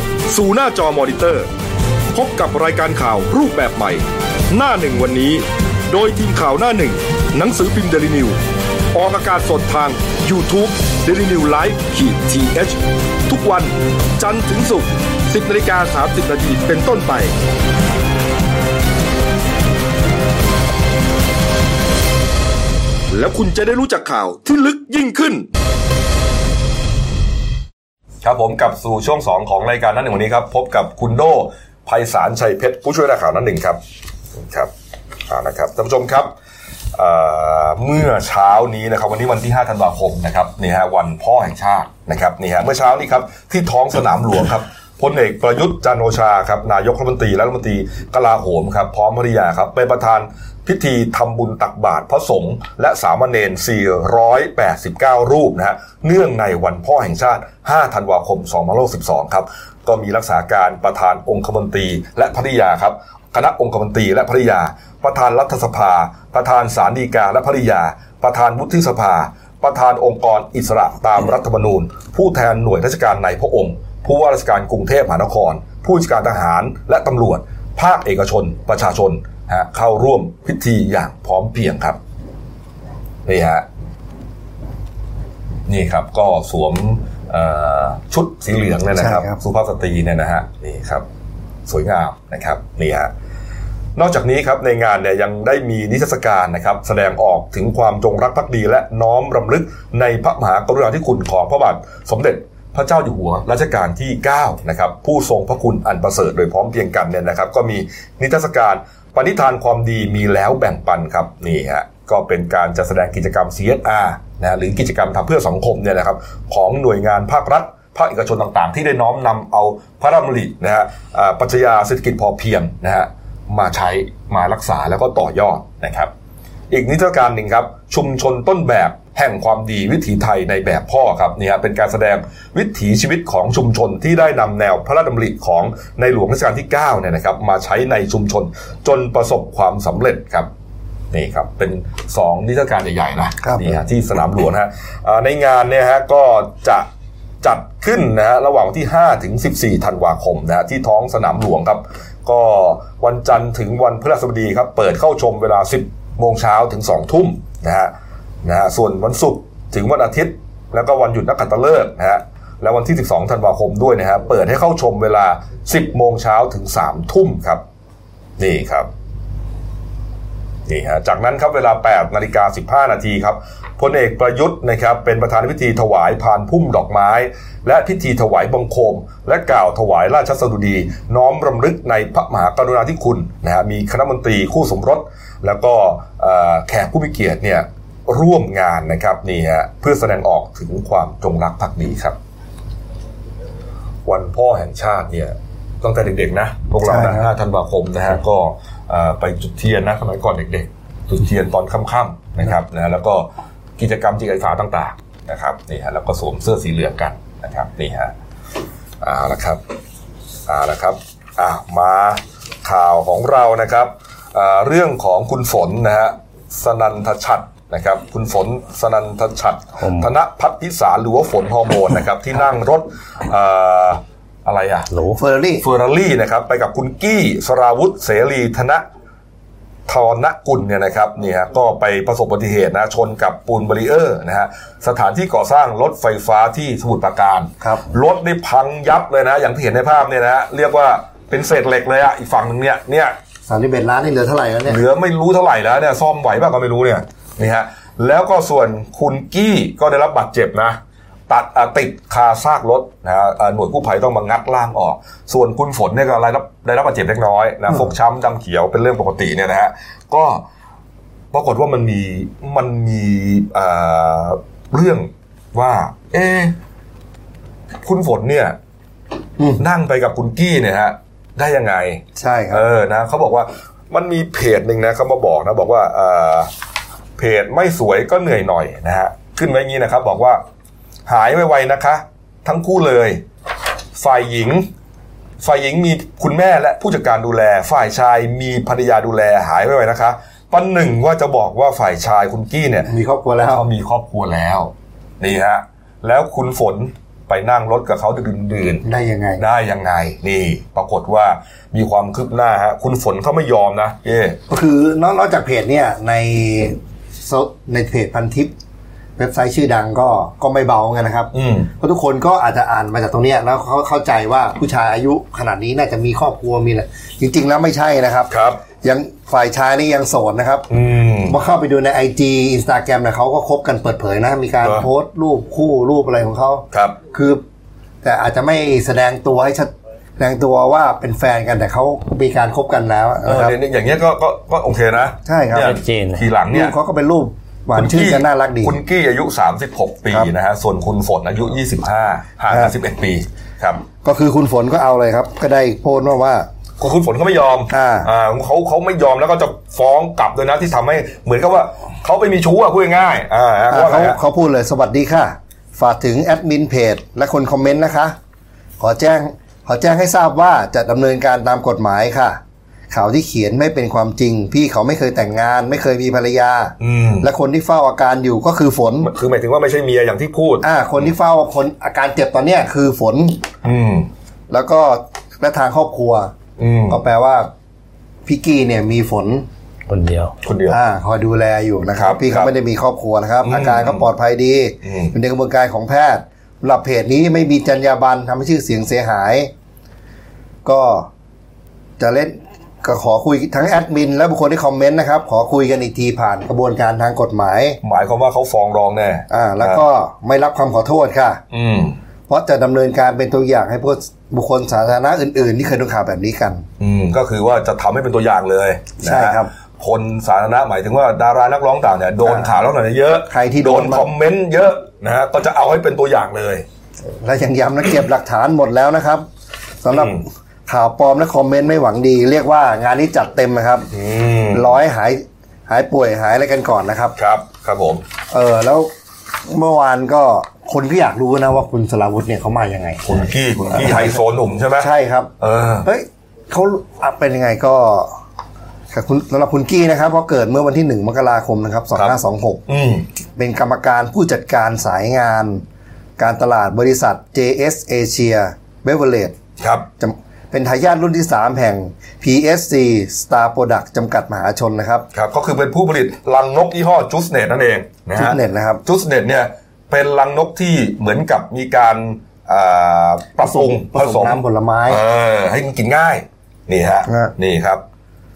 สู่หน้าจอมอนิเตอร์ พบกับรายการข่าวรูปแบบใหม่ หน้าหนึ่งวันนี้ โดยทีมข่าวหน้าหนึ่ง หนังสือพิมพ์เดลินิวส์ออกอากาศสดทาง y o u t u เด d ิวิวไลฟ์ขีดทีเอชทุกวันจันทร์ถึงศุกร์10นาฬิกา30นาทีเป็นต้นไปแล้วคุณจะได้รู้จักข่าวที่ลึกยิ่งขึ้น ครับผมกลับสู่ช่วง 2 ของรายการนั้นหนึ่งวันนี้ครับ พบกับคุณโดไพศาลชัยเพชรผู้ช่วยนักข่าวนั้นหนึ่งครับครับอ่านะครับท่านผู้ชมครับเอ่อเมื่อเช้านี้นะครับวันนี้วันที่ 5 ธันวาคมนะครับนี่ฮะวันพ่อแห่งชาตินะครับนี่ฮะเมื่อเช้านี้ครับที่ท้องสนามหลวงครับ พลเอกประยุทธ์จันโอชาครับนายกรัฐมนตรีและรัฐมนตรีกลาโหมครับพร้อมภริยาครับเป็นประธานพิธีทำบุญตักบาตรพระสงฆ์และสามเณร 489 รูปนะฮะเนื่องในวันพ่อแห่งชาติ 5 ธันวาคม 2562ครับ ก็มีรักษาการประธานองคมนตรีและภริยาครับคณะองคมนตรีและภริยา ประธานรัฐสภา ประธานศาลฎีกาและภริยา ประธานวุฒิสภา ประธานองค์กรอิสระตามรัฐธรรมนูญ ผู้แทนหน่วยราชการในพระองค์ ผู้ว่าราชการกรุงเทพมหานคร ผู้ราชการทหารและตำรวจ ภาคเอกชน ประชาชนฮะเข้าร่วมพิธีอย่างพร้อมเพรียงครับนี่ฮะนี่ครับก็สวมเอ่อชุดสีเหลืองเนี่ยนะครับใช่ครับสุภาพสตรีเนี่ยนะฮะนี่ครับสวยงามนะครับนี่ฮะนอกจากนี้ครับในงานเนี่ยยังได้มีนิทรรศการนะครับ แสดงออกถึงความจงรักภักดี และน้อมรำลึกในพระมหากรุณาธิคุณของพระบาทสมเด็จ พระเจ้าอยู่หัวรัชกาลที่9นะครับผู้ทรงพระคุณอันประเสริฐโดยพร้อมเพียงกันเนี่ยนะครับ ก็มีนิทรรศการปณิธานความดีมีแล้วแบ่งปันครับนี่ฮะก็เป็นการจัดแสดงกิจกรรม CSR นะหรือกิจกรรมทำเพื่อสังคมเนี่ยนะครับของหน่วยงานภาครัฐภาคเอกชนต่างๆ ที่ได้น้อมนำเอาพระราชดำรินะฮะอ่าปรัชญาเศรษฐกิจพอเพียงนะฮะมาใช้มารักษาแล้วก็ต่อยอดนะครับ อีกนิทรรศการหนึ่งครับ ชุมชนต้นแบบแห่งความดีวิถีไทยในแบบพ่อครับนี่ฮะเป็นการแสดงวิถีชีวิตของชุมชนที่ได้นำแนวพระราชดำริของในหลวงรัชกาลที่9เนี่ยนะครับมาใช้ในชุมชนจนประสบความสำเร็จครับนี่ครับเป็น2นิทรรศการใหญ่ๆนะครับนี่ฮะที่สนามหลวงนะฮะอ่าในงานเนี่ยฮะก็จะจัดขึ้นนะฮะระหว่างวันที่ 5 ถึง 14 ธันวาคมนะฮะที่ท้องสนามหลวงครับ ก็วันจันทร์ถึงวันพฤหัสบดีครับ เปิดเข้าชมเวลา 10 โมงเช้าถึง2ทุ่มนะฮะนะฮะส่วนวันศุกร์ถึงวันอาทิตย์ แล้วก็วันหยุดนักขัตฤกษ์นะฮะแล้ววันที่ 12 ธันวาคมด้วยนะฮะเปิดให้เข้าชมเวลา 10 โมงเช้าถึง 3 ทุ่มครับ นี่ครับ นี่ฮะจากนั้นครับเวลา 8นาฬิกา15 นาทีครับพลเอกประยุทธ์นะครับเป็นประธานพิธีถวายพานพุ่มดอกไม้ และพิธีถวายบังคม และกล่าวถวายราชสดุดี น้อมรำลึกในพระมหากรุณาธิคุณนะฮะมีคณะมนตรีคู่สมรส แล้วก็เอ่อแขกผู้มีเกียรติเนี่ยร่วมงานนะครับนี่ฮะเพื่อแสดงออกถึงความจงรักภักดีครับ วันพ่อแห่งชาติเนี่ยตั้งแต่เด็กๆนะพวกเราใช่นะครับ5ธันวาคมนะฮะก็เอ่อ ไปจุดเทียนนะสมัยก่อนเด็กๆ จุดเทียนตอนค่ำๆนะครับนะแล้วก็กิจกรรมจิตอาสาต่างๆนะครับนี่ฮะแล้วก็สวมเสื้อสีเหลืองกันนะครับนี่ฮะเอาละครับเอาละครับอะมาข่าวของเรานะครับเรื่องของคุณฝนนะฮะศนันธฉัตรนะครับคุณฝนศนันธฉัตรธนพัฒน์พิศาลหรือว่าฝนฮอร์โมนนะครับที่นั่งรถ อ่ออะไรอะหรู Ferrari Ferrari นะครับไปกับคุณกี้สราวุธเสรีธนะทรณกุลเนี่ยนะครับเนี่ยก็ไปประสบอุบัติเหตุนะชนกับปูน barrier นะฮะสถานที่ก่อสร้างรถไฟฟ้าที่สมุทรปราการครับรถนี่พังยับเลยนะ อย่างที่เห็นในภาพเนี่ยนะฮะเรียกว่าเป็นเศษเหล็กเลยอะอีกฝั่งหนึ่งเนี่ยเนี่ยสามสิบเอ็ดล้านนี่เหลือเท่าไหร่แล้วเนี่ยเหลือไม่รู้เท่าไหร่แล้วเนี่ยซ่อมไหวบ้างก็ไม่รู้เนี่ยนี่ฮะแล้วก็ส่วนคุณกี้ก็ได้รับบาดเจ็บนะ ตัดอะติดคาซากรถนะฮะอะหน่วยกู้ภัยต้องมางัดร่างออก ส่วนคุณฝนเนี่ยก็ได้รับได้รับบาดเจ็บเล็กน้อยนะฟกช้ำดำเขียวเป็นเรื่องปกติเนี่ยนะฮะก็ปรากฏว่ามันมีมันมีเอ่อเรื่องว่า เอ๊ะคุณฝนเนี่ยอืมนั่งไปกับคุณกี้เนี่ยฮะ ได้ยังไง ใช่ครัเอบอนะเขาบอกว่ามันมีเพจหนึ่งนะเขามาบอกนะบอกว่าเอ่อเพจไม่สวยก็เหนื่อยหน่อยนะฮะขึ้นไว้อย่างนี้นะครับ บอกว่า หายไวๆนะคะ ทั้งคู่เลย ฝ่ายหญิง ฝ่ายหญิงมีคุณแม่และผู้จัดการดูแล ฝ่ายชายมีภรรยาดูแลหายไวๆนะคะปันหนึ่งว่าจะบอกว่าฝ่ายชายคุณกี้เนี่ย มีครอบครัวแล้วเขามีครอบครัวแล้ว นี่ฮะ แล้วคุณฝนไปนั่งรถกับเขาดื่นๆได้ยังไง ได้ยังไง นี่ ปรากฏว่ามีความคืบหน้าฮะ คุณฝนเขาไม่ยอมนะเย่ก็คือนอกนอกจากเพจเนี่ยในโซในเพจพันทิป เว็บไซต์ชื่อดังก็ก็ไม่เบาเหมือนกันนะครับอืมเพราะทุกคนก็อาจจะอ่านมาจากตรงเนี้ยแล้วเขาเข้าใจว่าผู้ชายอายุขนาดนี้น่าจะมีครอบครัวมีอะไรจริง ๆ แล้วไม่ใช่นะครับครับยังฝ่ายชายนี่ยังโสดนะครับอืมพอเข้าไปดูใน IG Instagram เนี่ยเขาก็คบกันเปิดเผยนะ มีการเหรอโพสต์รูปคู่รูปอะไรของเขาครับ คือ แต่อาจจะไม่แสดงตัวให้ชัดแสดงตัวว่าเป็นแฟนกันแต่เขามีการคบกันแล้วเออนะครับเนี่ยอย่างเงี้ยก็ก็ก็โอเคนะ ใช่ครับยชัดเจนทีหลังรูเนี่ยปเขาก็เป็นรูป หวานชื่นกันน่ารักดี คุณกี้อายุ 36 ปีครับนะฮะส่วนคุณฝนอายุ 25ห่างกัน11 ปีครับ ก็คือคุณฝนก็เอาเลยครับ ก็ได้โพสต์มาว่าก็คุณฝนเขาไม่ยอมอ่าอ่าเขาเขาไม่ยอมแล้วก็จะฟ้องกลับด้วยนะที่ทำให้เหมือนกับว่าเขาไปมีชู้อะพูดง่ายๆอ่าอ่าว่าไงเขาฮะเขาพูดเลยสวัสดีค่ะ ฝากถึงแอดมินเพจและคนคอมเมนต์นะคะ ขอแจ้งขอแจ้งให้ทราบว่าจะดำเนินการตามกฎหมายค่ะ ข่าวที่เขียนไม่เป็นความจริง พี่เขาไม่เคยแต่งงาน ไม่เคยมีภรรยาอืมและคนที่เฝ้าอาการอยู่ก็คือฝน คือหมายถึงว่าไม่ใช่เมียอย่างที่พูด อ่า คนที่เฝ้าคนอาการเจ็บตอนเนี้ยคือฝน อืม แล้วก็และทางครอบครัว อืมก็แปลว่าพี่กี้เนี่ยมีฝนคนเดียว คนเดียว อ่าคอยดูแลอยู่นะครัครับบพี่ครัเขาบไม่ได้มีครอบครัวนะครับอืมอาการก็ปลอดภัยดีอืมอยู่ในกระบวนการของแพทย์สำหรับเพจนี้ไม่มีจรรยาบรรณทำให้ชื่อเสียงเสียหาย ก็จะเล่น ก็ขอคุยทั้งแอดมินและบุคคลที่คอมเมนต์นะครับ ขอคุยกันอีกทีผ่านกระบวนการทางกฎหมาย หมายความว่าเขาฟ้องร้องแน่อ่า แล้วก็ไม่รับคำขอโทษค่ะ อืมเพราะจะดำเนินการเป็นตัวอย่างให้พวกบุคคลสาธารณะอื่นๆ ที่เคยโดนข่าวแบบนี้กัน อืมก็คือว่าจะทำให้เป็นตัวอย่างเลยนะฮะใช่ครับคนสาธารณะหมายถึงว่าดารานักร้องต่างเนี่ยโดนอ่าข่าวแล้วหน่อยเยอะใครที่โดโดนนคอมเมนต์เยอะนะฮะก็จะเอาให้เป็นตัวอย่างเลย และยังย้ำนะเก็บหลักฐานหมดแล้วนะครับสำหรับอืม ข่าวปลอมและคอมเมนต์ไม่หวังดี เรียกว่างานนี้จัดเต็มนะครับอืมร้อยหายหายป่วยหายอะไรกันก่อนนะครับ ครับ ครับผม เออแล้วเมื่อวานก็คนก็อยากรู้นะว่าคุณสลาวุธเนี่ยเขามายังไงคุณกี้คุณกี้ไฮโซหนุ่มใช่ไหมใช่ครับ เออเฮ้ยเขาอะเป็นยังไงก็ค่ะคุณสำหรับคุณกี้นะครับเขาเกิดเมื่อวันที่หนึ่งมกราคมนะครับสองห้าสองหกอืมเป็นกรรมการผู้จัดการสายงาน การตลาดบริษัท JS Asia Beverage ครับจำ เป็นทายาทรุ่นที่ 3 แห่ง PSC Star Product จำกัดมหาชนนะครับ ครับ ก็คือเป็นผู้ผลิตลังนกยี่ห้อจุสเน็ตนั่นเองนะจุฮะดเน็ตนะครับจุสเน็ตเนี่ยเป็นลังนกที่เหมือนกับมีการอ่าปรับปรุงผสมน้ำผลไม้เออให้มันกินง่าย นี่ฮะฮะนี่ครับ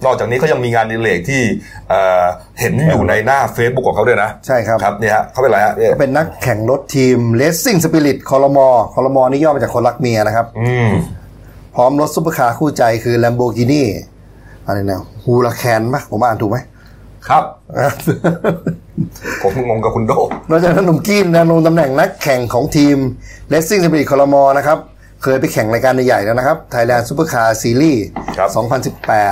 นอกจากนี้เขายังมีงานดิเลกที่เอ่อเห็นอยู่ในหน้า Facebook ของเขาด้วยนะ ใช่ครับครับเนี่ยฮะเขาเป็นอะไรฮะเนี่ยก็เป็นนักแข่งรถทีม Racing Spirit คอรมอคอรมอนี่ย่อมาจากคนรักเมียนะครับ อืม พร้อมรถซุปเปอร์คาร์คู่ใจคือ Lamborghini อะไรนะ Huracan ปะผมอ่านถูกไหมครับ ผมงงกับคุณโดนอกจากนั้นหนุ่มกี้นะลงตำแหน่งนักแข่งของทีม Racing Spirit คอรมอนะครับ เคยไปแข่งรายการใหญ่ๆแล้วนะครับ Thailand Supercar Series ครับ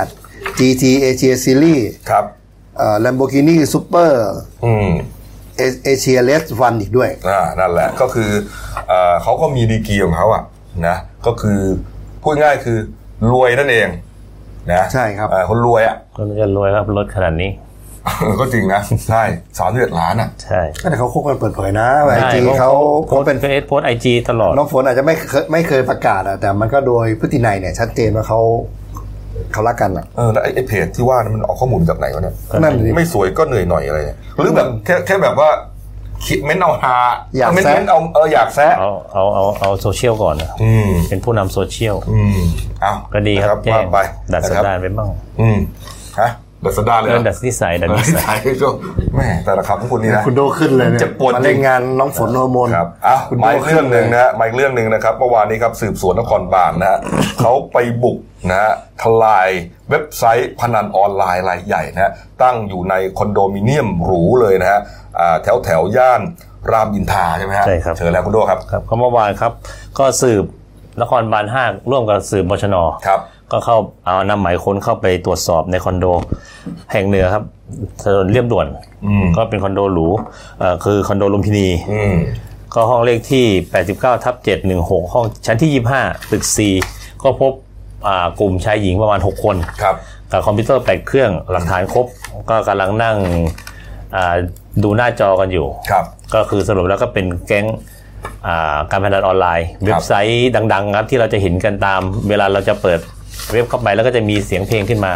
2018 GT Asia Series ครับเอ่อ Lamborghini Super อืม Asia Race One อีกด้วย อ่า นั่นแหละ ก็คือเอ่อเขาก็มีดีกรีของเขาอะนะ ก็คือ พูดง่ายคือรวยนั่นเองนะใช่ครับเอ่อคนรวยอะคนจะรวยครับรถขนาดนี้ก็จริงนะ ใช่สามสิบเอ็ดล้านอะใช่แต่เขาคบกันเปิดเผยนะไอใช่จีพระเขาโพสต์เป็นเฟซโพสไอจีตลอด น้องฝนอาจจะไม่เคยไม่เคยประกาศอะแต่มันก็โดยพฤตินัยเนี่ยชัดเจนว่าเขาเขารักกันอะเออแล้วไอ้ไอ้เพจที่ว่านั้นมันออกข้อมูลจากไหนวะเนี่ยนั่นดิไม่สวยก็เหนื่อยหน่อยอะไรเนี่ยหรือแบบแค่แค่แบบว่า คิดเม้นเอาฮาอยากเม้นแซะเม้นเอาเอออยากแซะเอาเอาเอาเอาโซเชียลก่อนนะอืมเป็นผู้นำโซเชียลอืมเอาก็ดีครับนะแจ้ว่างไปดัดสันนะครับดานไปบ้างอืมฮะ ดัสดาเลยเรื่องดัดนิสัยดัดนิสัยใช่ช่วงแม่แต่ละคำของคุณนี่นะคุณโดขึ้นเลยเนี่ยเจ็บปวดมาเล่นงานน้องฝนฮอร์โมนครับอะคุณมาโดอีกเรื่องหนึ่งนะฮะมาอีกเรื่องหนึ่งนะครับเมื่อวานนี้ครับสืบสวนนครบาลนะฮะเขาไปบุกนะฮะทลายเว็บไซต์พนันออนไลน์รายใหญ่นะฮะตั้งอยู่ในคอนโดมิเนียมหรูเลยนะฮะอ่าแถวแถวย่านรามอินทราใช่ไหมฮะใช่ครับเชิญแล้วคุณโดครับครับก็เมื่อวานครับ ก็สืบนครบาลห้าร่วมกับสืบบชนครับ ก็เข้าเอานำหมายค้นเข้าไปตรวจสอบในคอนโด แห่งเหนือครับถนนเรียบด่วนอืมก็เป็นคอนโดหรูเอ่อคือคอนโดลุมพินีอืมก็ห้องเลขที่ 89ทับ716 ห้องชั้นที่ 25 ตึก C ก็พบอ่ากลุ่มชายหญิงประมาณ 6 คนครับ กับคอมพิวเตอร์8เครื่องหลักฐานครบ ก็กำลังนั่งอ่าดูหน้าจอกันอยู่ ครับ ก็คือสรุปแล้วก็เป็นแก๊งอ่าการพนันออนไลน์ เว็บไซต์ดังๆครับที่เราจะเห็นกันตาม เวลาเราจะเปิด เว็บเข้าไปแล้วก็จะมีเสียงเพลงขึ้นมา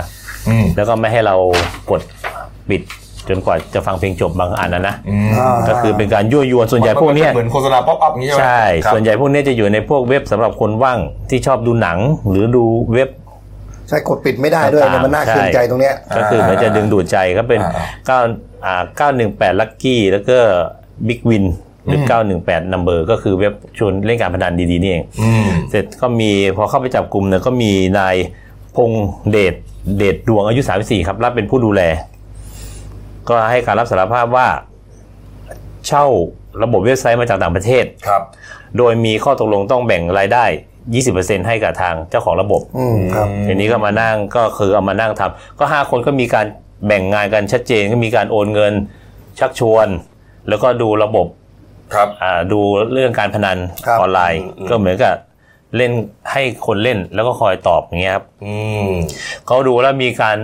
อืมแล้วก็ไม่ให้เรากดปิดจนกว่าจะฟังเพลงจบบางอันนะนะอืมอ่าก็คือเป็นการยั่วยวนส่วนใหญ่พวกเนี้ยเหมือนโฆษณา pop-up นี้ใช่ไหมใช่ครับส่วนใหญ่พวกเนี้ยจะอยู่ในพวกเว็บสำหรับคนว่างที่ชอบดูหนังหรือดูเว็บใช่กดปิดไม่ได้ด้วยเนี่ยมันน่าใช่เคืองใจตรงเนี้ยก็คือมันจะดึงดูดใจก็เป็นอ่าเก้าอ่าเก้าหนึ่งแปด Lucky แล้วก็ Big Win หรือเก้าหนึ่งแปด Number ก็คือเว็บชวนเล่นการพนันดีๆนี่เองอืมเสร็จก็มีพอเข้าไปจับกลุ่มเนี่ยก็มีนายพงษ์เดชเดชดวงอายุ 34 ครับรับเป็นผู้ดูแล ก็ให้การรับสารภาพว่าเช่าระบบเว็บไซต์มาจากต่างประเทศครับ โดยมีข้อตกลงต้องแบ่งรายได้ 20%ให้กับทางเจ้าของระบบอืมครับทีนี้ก็มานั่งก็คือเอามานั่งทำก็ห้าคนก็มีการแบ่งงานกันชัดเจนก็มีการโอนเงินชักชวน แล้วก็ดูระบบ ครับอ่าดูเรื่องการพนันครับออนไลน์อืมก็เหมือนกับเล่นให้คนเล่นแล้วก็คอยตอบอย่างเงี้ยครับอืมเขาดูแล้วมีการ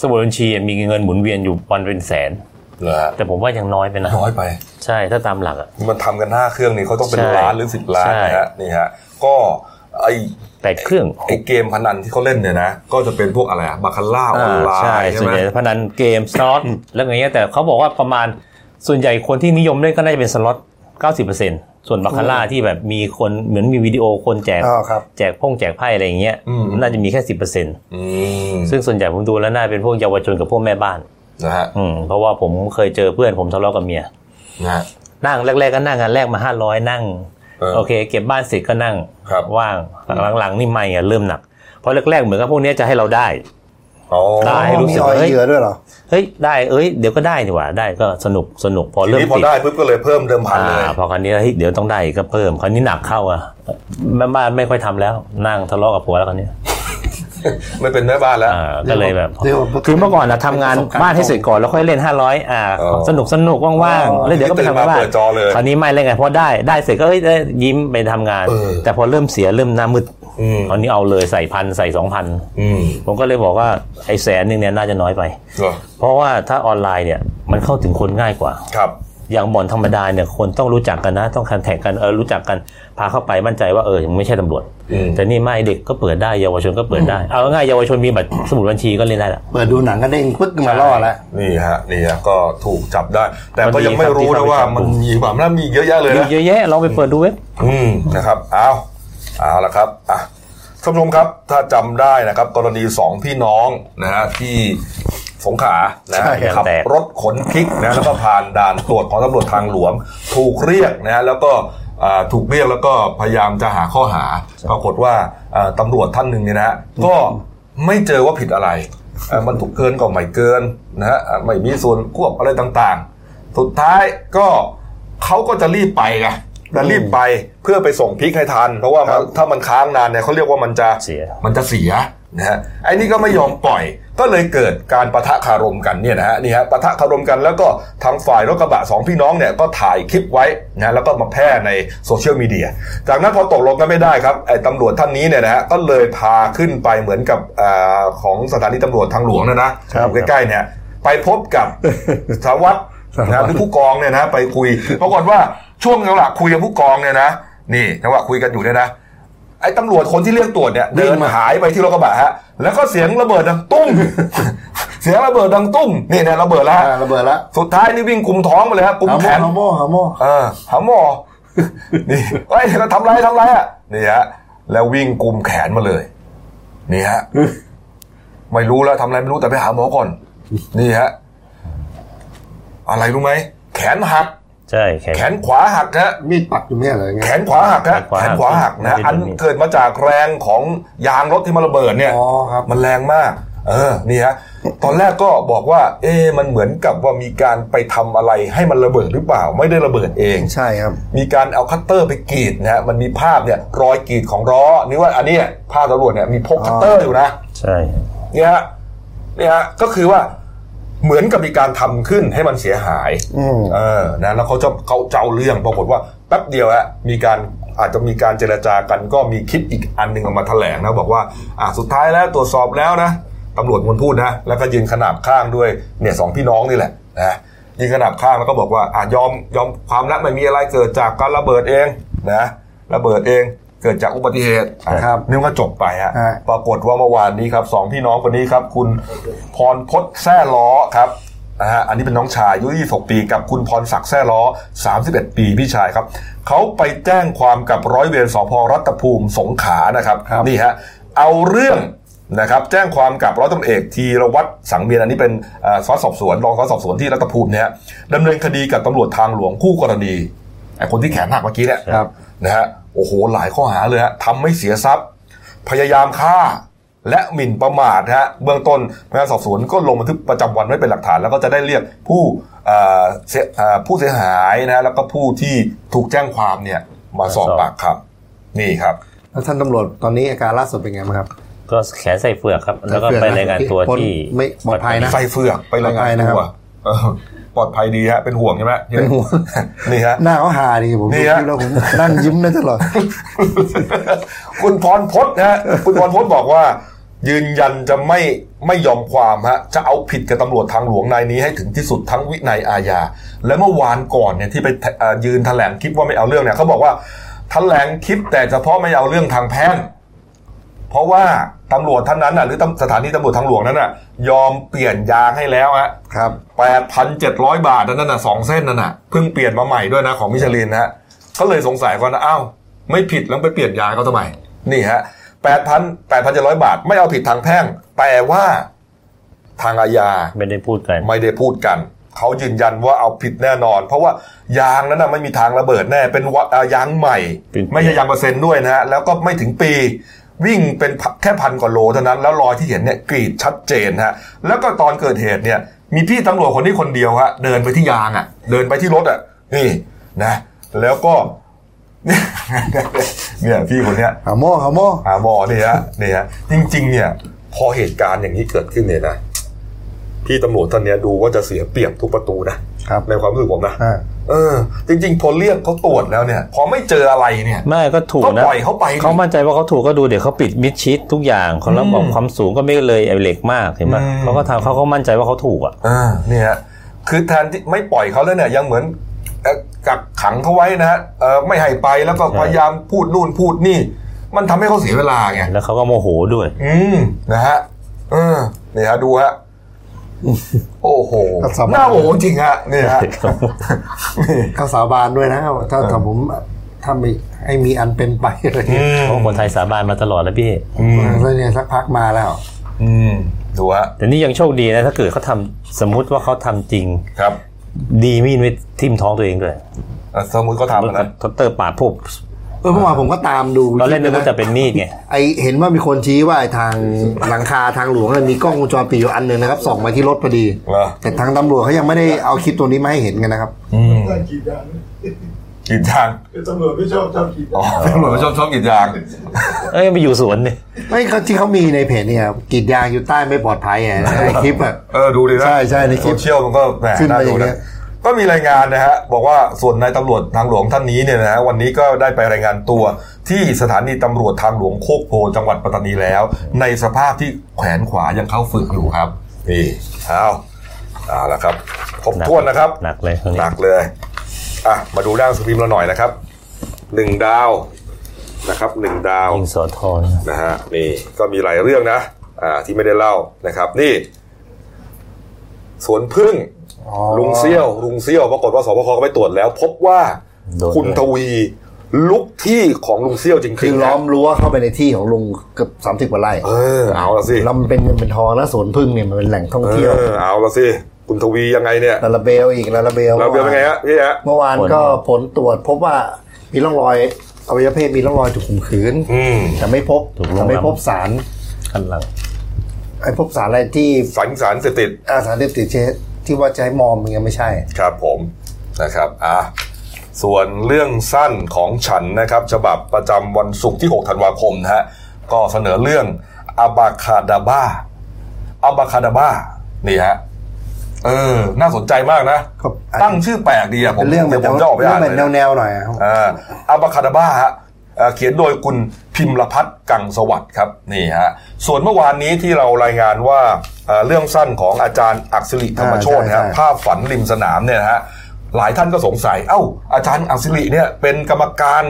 สมุดบัญชีมีเงินหมุนเวียนอยู่วันเป็นแสนเหรอฮะแต่ผมว่ายังน้อยไปนะน้อยไป ใช่ถ้าตามหลักอะมันทำกันห้าเครื่องนี่เขาต้องเป็นใช่ล้านหรือสิบล้านใช่นะฮะนี่ฮะก็ไอแปดเครื่องไอเกมพนันที่เขาเล่นเนี่ยนะก็จะเป็นพวกอะไรอะบาคาร่าออนไลใช่น์ใช่ส่วนไหมใหญ่พนันเกมสล็อตแล้วอย่างเงี้ยแต่เขาบอกว่าประมาณ ส่วนใหญ่คนที่นิยมเล่นก็น่าจะเป็นสล็อต90%ส่วนบาคาร่าที่แบบมีคนเหมือนมีวิดีโอคนแจกอ๋อครับแจกพงแจกไพ่อะไรอย่างเงี้ยน่าจะมีแค่สิบเปอร์เซ็นต์อืมซึ่งส่วนใหญ่ผมดูแล้วน่าเป็นพวกเยาวชนกับพวกแม่บ้านนะฮะอืมเพราะว่าผมเคยเจอเพื่อนผมทะเลาะกับเมียนะฮะนั่งแรกๆก็นั่งงานแรกมาห้าร้อยนั่งเออโอเค เก็บบ้านเสร็จก็นั่งครับว่างหลังๆนี่ไม่อะเริ่มหนักเพราะแรกๆเหมือนกับพวกเนี้ยจะให้เราได้อ๋อ ได้ให้รู้สึกมีออยเฮ้ยเหยื่อด้วยเหรอเฮ้ยได้เอ้ยเดี๋ยวก็ได้นี่หว่าได้ก็สนุกสนุกพอทีเริ่มนี้พอติดได้ปุ๊บก็เลยเพิ่มเดิมพันเลยอ่าพอคราวนี้เฮ้ยเดี๋ยวต้องได้อีกก็เพิ่มคราวนี้หนักเข้าอะแม่บ้านไม่ค่อยทำแล้ว นั่งทะเลาะกับผัวแล้วคราวนี้ไม่เป็นแม่บ้านแล้วอ่าก็เลยแบบเรียกว่าคือเมื่อก่อนนะทำงานประสบการณ์บ้านให้เสร็จก่อนแล้วค่อยเล่นห้าร้อยอ่าอ๋อสนุกสนุกว่างอ๋อๆแล้วเดี๋ยวก็ไปทำงานบ้านเปิดจอเลยคราวนี้ไม่เล่นไงเพราะได้ได้เสร็จก็เอ้ยได้ยิ้มไปทำงานเออแต่พอเริ่มเสียเริ่มหน้ามืด อืมคราวนี้เอาเลยใส่พันใส่สองพันอืมผมก็เลยบอกว่าไอ้แสนหนึ่งเนี่ยน่าจะน้อยไปเหรอเพราะว่าถ้าออนไลน์เนี่ยมันเข้าถึงคนง่ายกว่าครับอย่างบ่อนธรรมดาเนี่ยคนต้องรู้จักกันนะ ต้องคันแท็กกันเออรู้จักกันพาเข้าไปมั่นใจว่าเออยังไม่ใช่ตำรวจอืมแต่นี่ไม่เด็กก็เปิดได้เยาวชนก็เปิดได้ เอาง่ายๆเยาวชนมีบัตรสมุดบัญชีก็เล่นได้ละเปิดดูหนังก็เด้งปึ๊กขึ้นมาล่อแล้วนี่ฮะนี่ฮะก็ถูกจับได้ แต่พก็อดียังไม่รู้ครับที่นะว่าเข้าไปจับมันมีแบบนั้นมีเยอะแยะเลยมีนะเยอะแยะลองไปเปิดดูเว็บอืมนะครับเอา เอาละครับอะท่านผู้ชมครับ ถ้าจำได้นะครับ กรณีสองพี่น้องนะฮะที่สงขลานะใช่ฮะขับแตก รถขนพริกนะแล้วก็ผ่านด่านตรวจของตำรวจทางหลวง ถูกเรียกนะฮะแล้วก็อ่าถูกเรียกแล้วก็พยายามจะหาข้อหา ปรากฏว่าอ่าตำรวจท่านหนึ่งเนี่ยนะฮะก็ไม่เจอว่าผิดอะไรอ่ามันถูกเกินก็ไม่เกินนะฮะอ่าไม่มีส่วนควบอะไรต่างๆ สุดท้ายก็เขาก็จะรีบไปไง จะรีบไปเพื่อไปส่งพริกให้ทัน เพราะว่ามันถ้ามันค้างนานเนี่ยเขาเรียกว่ามันจะเสียมันจะเสียนะฮะไอ้นี่ก็ไม่ยอมปล่อย ก็เลยเกิดการประทะคารมกันเนี่ยนะฮะนี่ฮะประทะคารมกันแล้วก็ทางฝ่ายรถกระบะสองพี่น้องเนี่ยก็ถ่ายคลิปไว้นะแล้วก็มาแพร่ในโซเชียลมีเดียจากนั้นพอตกลงกันไม่ได้ครับไอ้ตำรวจท่านนี้เนี่ยนะฮะก็เลยพาขึ้นไปเหมือนกับอาของสถานีตำรวจทางหลวงนะนะครับอยู่ใกล้ๆเนี่ยไปพบกับสารวัตร นะหรือผู้กองเนี่ยนะ ไปคุยปรากฏว่าช่วงจังหวะคุยกับผู้กองเนี่ยนะนี่จังหวะคุยกันอยู่เนี่ยนะไอ้ตำรวจคนที่เรียกตรวจเนี่ยวิ่เดิงนมาหายไปที่รถกระบะฮะแล้วก็เสียงระเบิดดังตุ้ม เสียงระเบิดดังตุ้มนี่เนี่ยระเบิดแล้วฮะอ่าระเบิดละสุดท้ายนี่วิ่งกุมท้องไปเลยครับกุมหาแขโม่นหาโม่หาโม่เออหาหมอนี่เฮ้ยทำไรทำไรอะนี่ฮะแล้ววิ่งกุมแขนมาเลย นี่ฮะไม่รู้แล้วทำอะไรไม่รู้แต่ไปหาหมอก่อน นี่ฮะ อะไรรู้ไหมแขนหักใช่แขนแขนขวาหักฮะมีดปักอยู่เนี่ยเหรอไงแขนขวาหักฮะแขนขวาแขหักนขวาหักนะไม่ได้อันโดนมีดเกิดมาจากแรงของยางรถที่มันระเบิดเนี่ยอ๋อครับมันแรงมากเออนี่ฮะตอนแรกก็บอกว่า เอ๊ะมันเหมือนกับว่ามีการไปทำอะไรให้มันระเบิดหรือเปล่า ไม่ได้ระเบิดเองใช่ครับ มีการเอาคัตเตอร์ไปกรีดนะฮะมันมีภาพเนี่ยรอยกรีดของล้อนี่ว่าอันเนี้ยภาพตำรวจเนี่ยมีพกคัตเตอร์อยู่นะ ใช่เนี่ยฮะเนี่ยฮะก็คือว่า เหมือนกับมีการทำขึ้นให้มันเสียหายอืมเออนะแล้วเขาจะเขาเจ้าเรื่องปรากฏว่าแป๊บเดียวฮะมีการอาจจะมีการเจรจากันก็มีคลิปอีกอันหนึ่งออกมาแถลงนะบอกว่าอะสุดท้ายแล้วตรวจสอบแล้วนะตำรวจคนพูดนะแล้วก็ยืนขนาบข้างด้วยเนี่ยสองพี่น้องนี่แหละนะยืนขนาบข้างแล้วก็บอกว่าอะยอมยอมความรักไม่มีอะไรเกิดจากการระเบิดเองนะระเบิดเอง เกิดจากอุบัติเหตุอะครับนี่ก็จบไปฮะฮะปรากฏว่าเมื่อวานนี้ครับสองพี่น้องคนนี้ครับ คุณพรพศแซ่ล้อครับนะฮะอันนี้เป็นน้องชายอายุ26 ปี กับคุณพรศักดิ์แซ่ล้อ 31 ปีพี่ชายครับ เขาไปแจ้งความกับร้อยเวรสพรัตภูมิสงขลานะครับครับนี่ฮะเอาเรื่องนะครับแจ้งความกับร้อยตำรวจเอกธีรวัตรสังเวียนอันนี้เป็นเอ่อสารวัตรสอบสวนรองสารวัตรสอบสวนที่รัตภูมิเนี่ยฮะดำเนินคดีกับตำรวจทางหลวงคู่กรณีไอ้คนที่แขนหักเมื่อกี้เนี่ยครับ นะฮะโอ้โหหลายข้อหาเลยฮะทำไม่เสียทรัพย์ พยายามฆ่าและหมิ่นประมาทฮะเบื้องต้นพนักงานสอบสวนก็ลงบันทึกประจำวันไว้เป็นหลักฐาน แล้วก็จะได้เรียกผู้เอ่อเสียเอ่อผู้เสียหายนะแล้วก็ผู้ที่ถูกแจ้งความเนี่ยมาสอบปากคำนี่ครับแล้วท่านตำรวจตอนนี้อาการล่าสุดเป็นไงบ้างครับ ก็แขนใส่เฟือกครับ แล้วก็ไปรายงานตัวที่ไม่ปลอดภัยนะใส่เฟือกไปรายงานปลอดภัยนะครัตัวบเออ ปลอดภัยดีฮะเป็นห่วงใช่ไหมเป็นห่วงนี่ฮะหน้าเขาหาดีผมนี่ดูฮะคลิปแล้วผมนั่งยิ้มได้ตลอดคุณพรพจน์นะฮะคุณพรพจน์บอกว่า ยืนยันจะไม่ไม่ยอมความฮะจะเอาผิดกับตำรวจทางหลวงนายนี้ให้ถึงที่สุดทั้งวินัยอาญาและเมื่อวานก่อนเนี่ยที่ไปเอ่อยืนแถลงคลิปว่าไม่เอาเรื่องเนี่ยเขาบอกว่าแถลงคลิปแต่เฉพาะไม่เอาเรื่องทางแพ่ง เพราะว่าตำรวจท่านนั้นน่ะหรือตำสถานีตำรวจทางหลวงนั้นน่ะ ยอมเปลี่ยนยางให้แล้วฮะครับแปดพันเจ็ดร้อยบาทนั่นน่ะสองเส้นนั่นน่ะเพิ่งเปลี่ยนมาใหม่ด้วยนะของมิชลินนะฮะก็เลยสงสัยว่านะอ้าวไม่ผิดแล้วไปเปลี่ยนยางเขาทำไมนี่ฮะแปดพันแปดพันเจ็ดร้อยบาท ไม่เอาผิดทางแพ่ง แต่ว่าทางอาญาไม่ได้พูดกัน ไม่ได้พูดกันเขายืนยันว่าเอาผิดแน่นอน เพราะว่ายางนั้นนะไม่มีทางระเบิดแน่เป็นวะอ่ายางใหม่เป็นไม่ใช่ยางเปอร์เซ็นต์ด้วยนะฮะแล้วก็ไม่ถึงปี วิ่งเป็นแค่พันกว่าโลเท่านั้น แล้วรอยที่เห็นเนี่ยกรีดชัดเจนฮะแล้วก็ตอนเกิดเหตุเนี่ย มีพี่ตำรวจคนนี้คนเดียวฮะเดินไปที่ยางอะ เดินไปที่รถอะนี่นะ แล้วก็เนี่ยเนี่ยพี่คนเนี้ยหาโม่หาโม่หาหมอเนี่ยฮะเนี่ยฮะจริง ๆ เนี่ย พอเหตุการณ์อย่างนี้เกิดขึ้นเนี่ยนะพี่ตำรวจท่านเนี้ยดูว่าจะเสียเปรียบทุกประตูนะครับในความรู้สึกผมนะอ่า เออ จริงๆพอเรียกเขาตรวจแล้วเนี่ย พอไม่เจออะไรเนี่ยไม่ก็ถูกก็นะปล่อยเขาไปดิเขามั่นใจว่าเขาถูกก็ดูเดี๋ยวเขาปิดมิดชิดทุกอย่างเขาแล้วบอกอืมความสูงก็ไม่เลยไอ้เหล็กมากเห็นไหมอืมเขาก็ทำเขาก็มั่นใจว่าเขาถูกอะอ่าเนี่ยฮะคือแทนที่ไม่ปล่อยเขาแล้วเนี่ยยังเหมือนเอ่อกักขังเขาไว้นะฮะเออไม่ให้ไปแล้วก็ใช่พยายามพูดนู่นพูดนี่ มันทำให้เขาเสียเวลาไงแล้วเขาก็โมโหด้วย อืมนะฮะเออเนี่ยฮะดูฮะ โอ้โหก็สบายหน้าโอ้โหจริงฮะเนี่ยฮะนี่เขาสาบานด้วยนะถ้าถ้าผมถ้ามีให้มีอันเป็นไปอะไรอืเงี้ยมเพราะคนไทยสาบานมาตลอดแล้วพี่อืมแล้วเนี่ยสักพักมาแล้ว อืมดูฮะแต่นี่ยังโชคดีนะถ้าเกิดเขาทำสมมุติว่าเขาทำจริงครับ ดีมีดไม่ทิ่มท้องตัวเองด้วยอะสมมติเขาทำนะทอตเตอร์ปาดพวก เออเมื่อวานผมก็ตามดูตอนเล่นนึกว่าจะเป็นมีดไงไอเห็นว่ามีคนชี้ว่าไอ้ทางหลังคาทางหลวงเนี่ยมีกล้องวงจรปิดอยู่อันหนึ่งนะครับส่องมาที่รถพอดีเหรอแต่ทางตำรวจเขายังไม่ได้เอาคลิปตัวนี้มาให้เห็นกันนะครับอืมการกรีดยางกรีดยางเป็นตำรวจไม่ชอบชอบกรีดอ๋ยาองตำรวจชอบชอบกรีดยางเอ้ยไปอยู่สวนดิไม่เขาที่เขามีในเพจเนี่ยครับกรีดยางอยู่ใต้ไม่ปลอดภัยอะในคลิปอะเออดูดินะใช่ใช่ในคลิปโซเชียลมันก็แหมขึ้นน่ามาอดูย่างเงี้นะย ก็มีรายงานนะฮะบอกว่าส่วนนายตำรวจทางหลวงท่านนี้เนี่ยนะฮะวันนี้ก็ได้ไปรายงานตัวที่สถานีตำรวจทางหลวงโคกโพจังหวัดปัตตานีแล้ว ในสภาพที่แขวนขวายังเข้าฝึกอยู่ครับนี่เอาเอาละครับครบถ้วนนะครับหนักเลยคนนี้หนักเลยอะมาดูด้านสตรีมเราหน่อยนะครับหนึ่งดาวนะครับหนึ่งดาวยิงสอทอนนะฮะนี่ก็มีหลายเรื่องนะอ่าที่ไม่ได้เล่านะครับ นี่สวนพึ่งอ๋อ ลุงเซี่ยวลุงเซี่ยวปรากฏว่าสบคก็ไปตรวจแล้ว พบว่าโดนคุณทวีลุกที่ของลุงเซี่ยวจริงๆคือล้อมรั้วเข้าไปในที่ของลุงเกือบสามสิบกว่าไร่เออเอาละสิแล้วมันเป็นเงินเป็นทองแล้วสวนพึ่งเนี่ยมันเป็นแหล่งท่องเที่ยวเออเอาละสิคุณทวียังไงเนี่ยลาลาเบลอีกลาลาเบลเราเป็นยังไงฮะพี่ฮะเมื่อวานผลก็ผลตรวจพบว่ามีร่องรอยอวัยวะเพศมีร่องรอยถูกข่มขืนอืมแต่ไม่พบถูกลงแต่ไม่น้ำพบสารขั้นหลังไอ้พบสารอะไรที่สารสารเสพติดอาสารเสพติดเช ที่ว่าจะให้มอมมันยังไม่ใช่ ครับผมนะครับอะส่วนเรื่องสั้นของฉันนะครับ ฉบับประจำวันศุกร์ที่ 6 ธันวาคมนะฮะก็เสนอเรื่องอาบาคาดาบ้าอาบาคาดาบ้านี่ฮะเออ น่าสนใจมากนะครับตั้งชื่อแปลกดีอะผมเป็นเรื่องแบเดี๋ยบวผมจะออกไปเรื่อ่านแบบเลยนะแนวๆหน่อยครับอ่าอาบาคาดาบ้าฮะ เอ่อเขียนโดยคุณพิมพ์ละพัฒน์กังสวัสดิ์ครับนี่ฮะส่วนเมื่อวานนี้ที่เรารายงานว่าเอ่อเรื่องสั้นของอาจารย์อักษริธรรมโชตนะฮะใช่ใช่ภาพฝันริมสนามเนี่ยนะฮะหลายท่านก็สงสัย เอ้า อาจารย์อักษริเนี่ยเป็นกรรมการ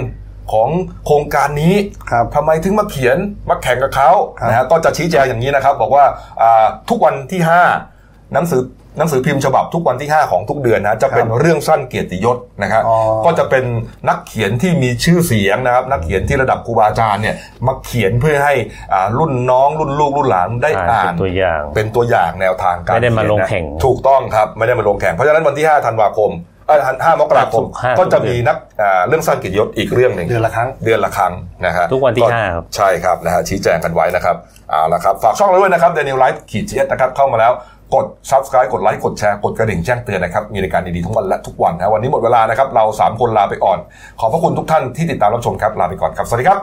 ของโครงการนี้ครับทำไมถึงมาเขียนมาแข่งกับเขาครับนะฮะก็จะชี้แจงอย่างนี้นะครับ บอกว่าอ่าทุกวันที่ 5 หนังสือ หนังสือพิมพ์ฉบับทุกวันที่ 5 ของทุกเดือนนะจะเป็นเรื่องสั้นเกียรติยศนะครับอ๋อก็จะเป็นนักเขียนที่มีชื่อเสียงนะครับ นักเขียนที่ระดับครูบาอาจารย์เนี่ยมาเขียนเพื่อให้อ่ารุ่นน้องรุ่นลูกรุ่นหลานได้อ่าอ่านเป็นตัวอย่างเป็นตัวอย่างแนวทางการไม่ได้มาเขียนลงนะแข่งถูกต้องครับไม่ได้มาลงแข่งเพราะฉะนั้นวันที่5ธันวาคมเอ่อ5มกราคมห้าก็จะมีนักอ่าเรื่องสั้นเกียรติยศอีกเรื่องหนึ่งเดือนละครั้งเดือนละครั้งนะฮะทุกวันที่ห้าครับใช่ครับนะฮะชี้แจงกันไว้นะครับเอาละครับ ฝากช่องเราด้วยนะครับ Daniel Life ขีดเชียนะครับเข้ามาแล้ว กด subscribe กดไลค์กดแชร์กดกระดิ่งแจ้งเตือนนะครับ มีรายการดีๆทั้งวันและทุกวันนะวันนี้หมดเวลานะครับ เรา 3 คนลาไปก่อน ขอบพระคุณทุกท่านที่ติดตามรับชมครับ ลาไปก่อนครับ สวัสดีครับ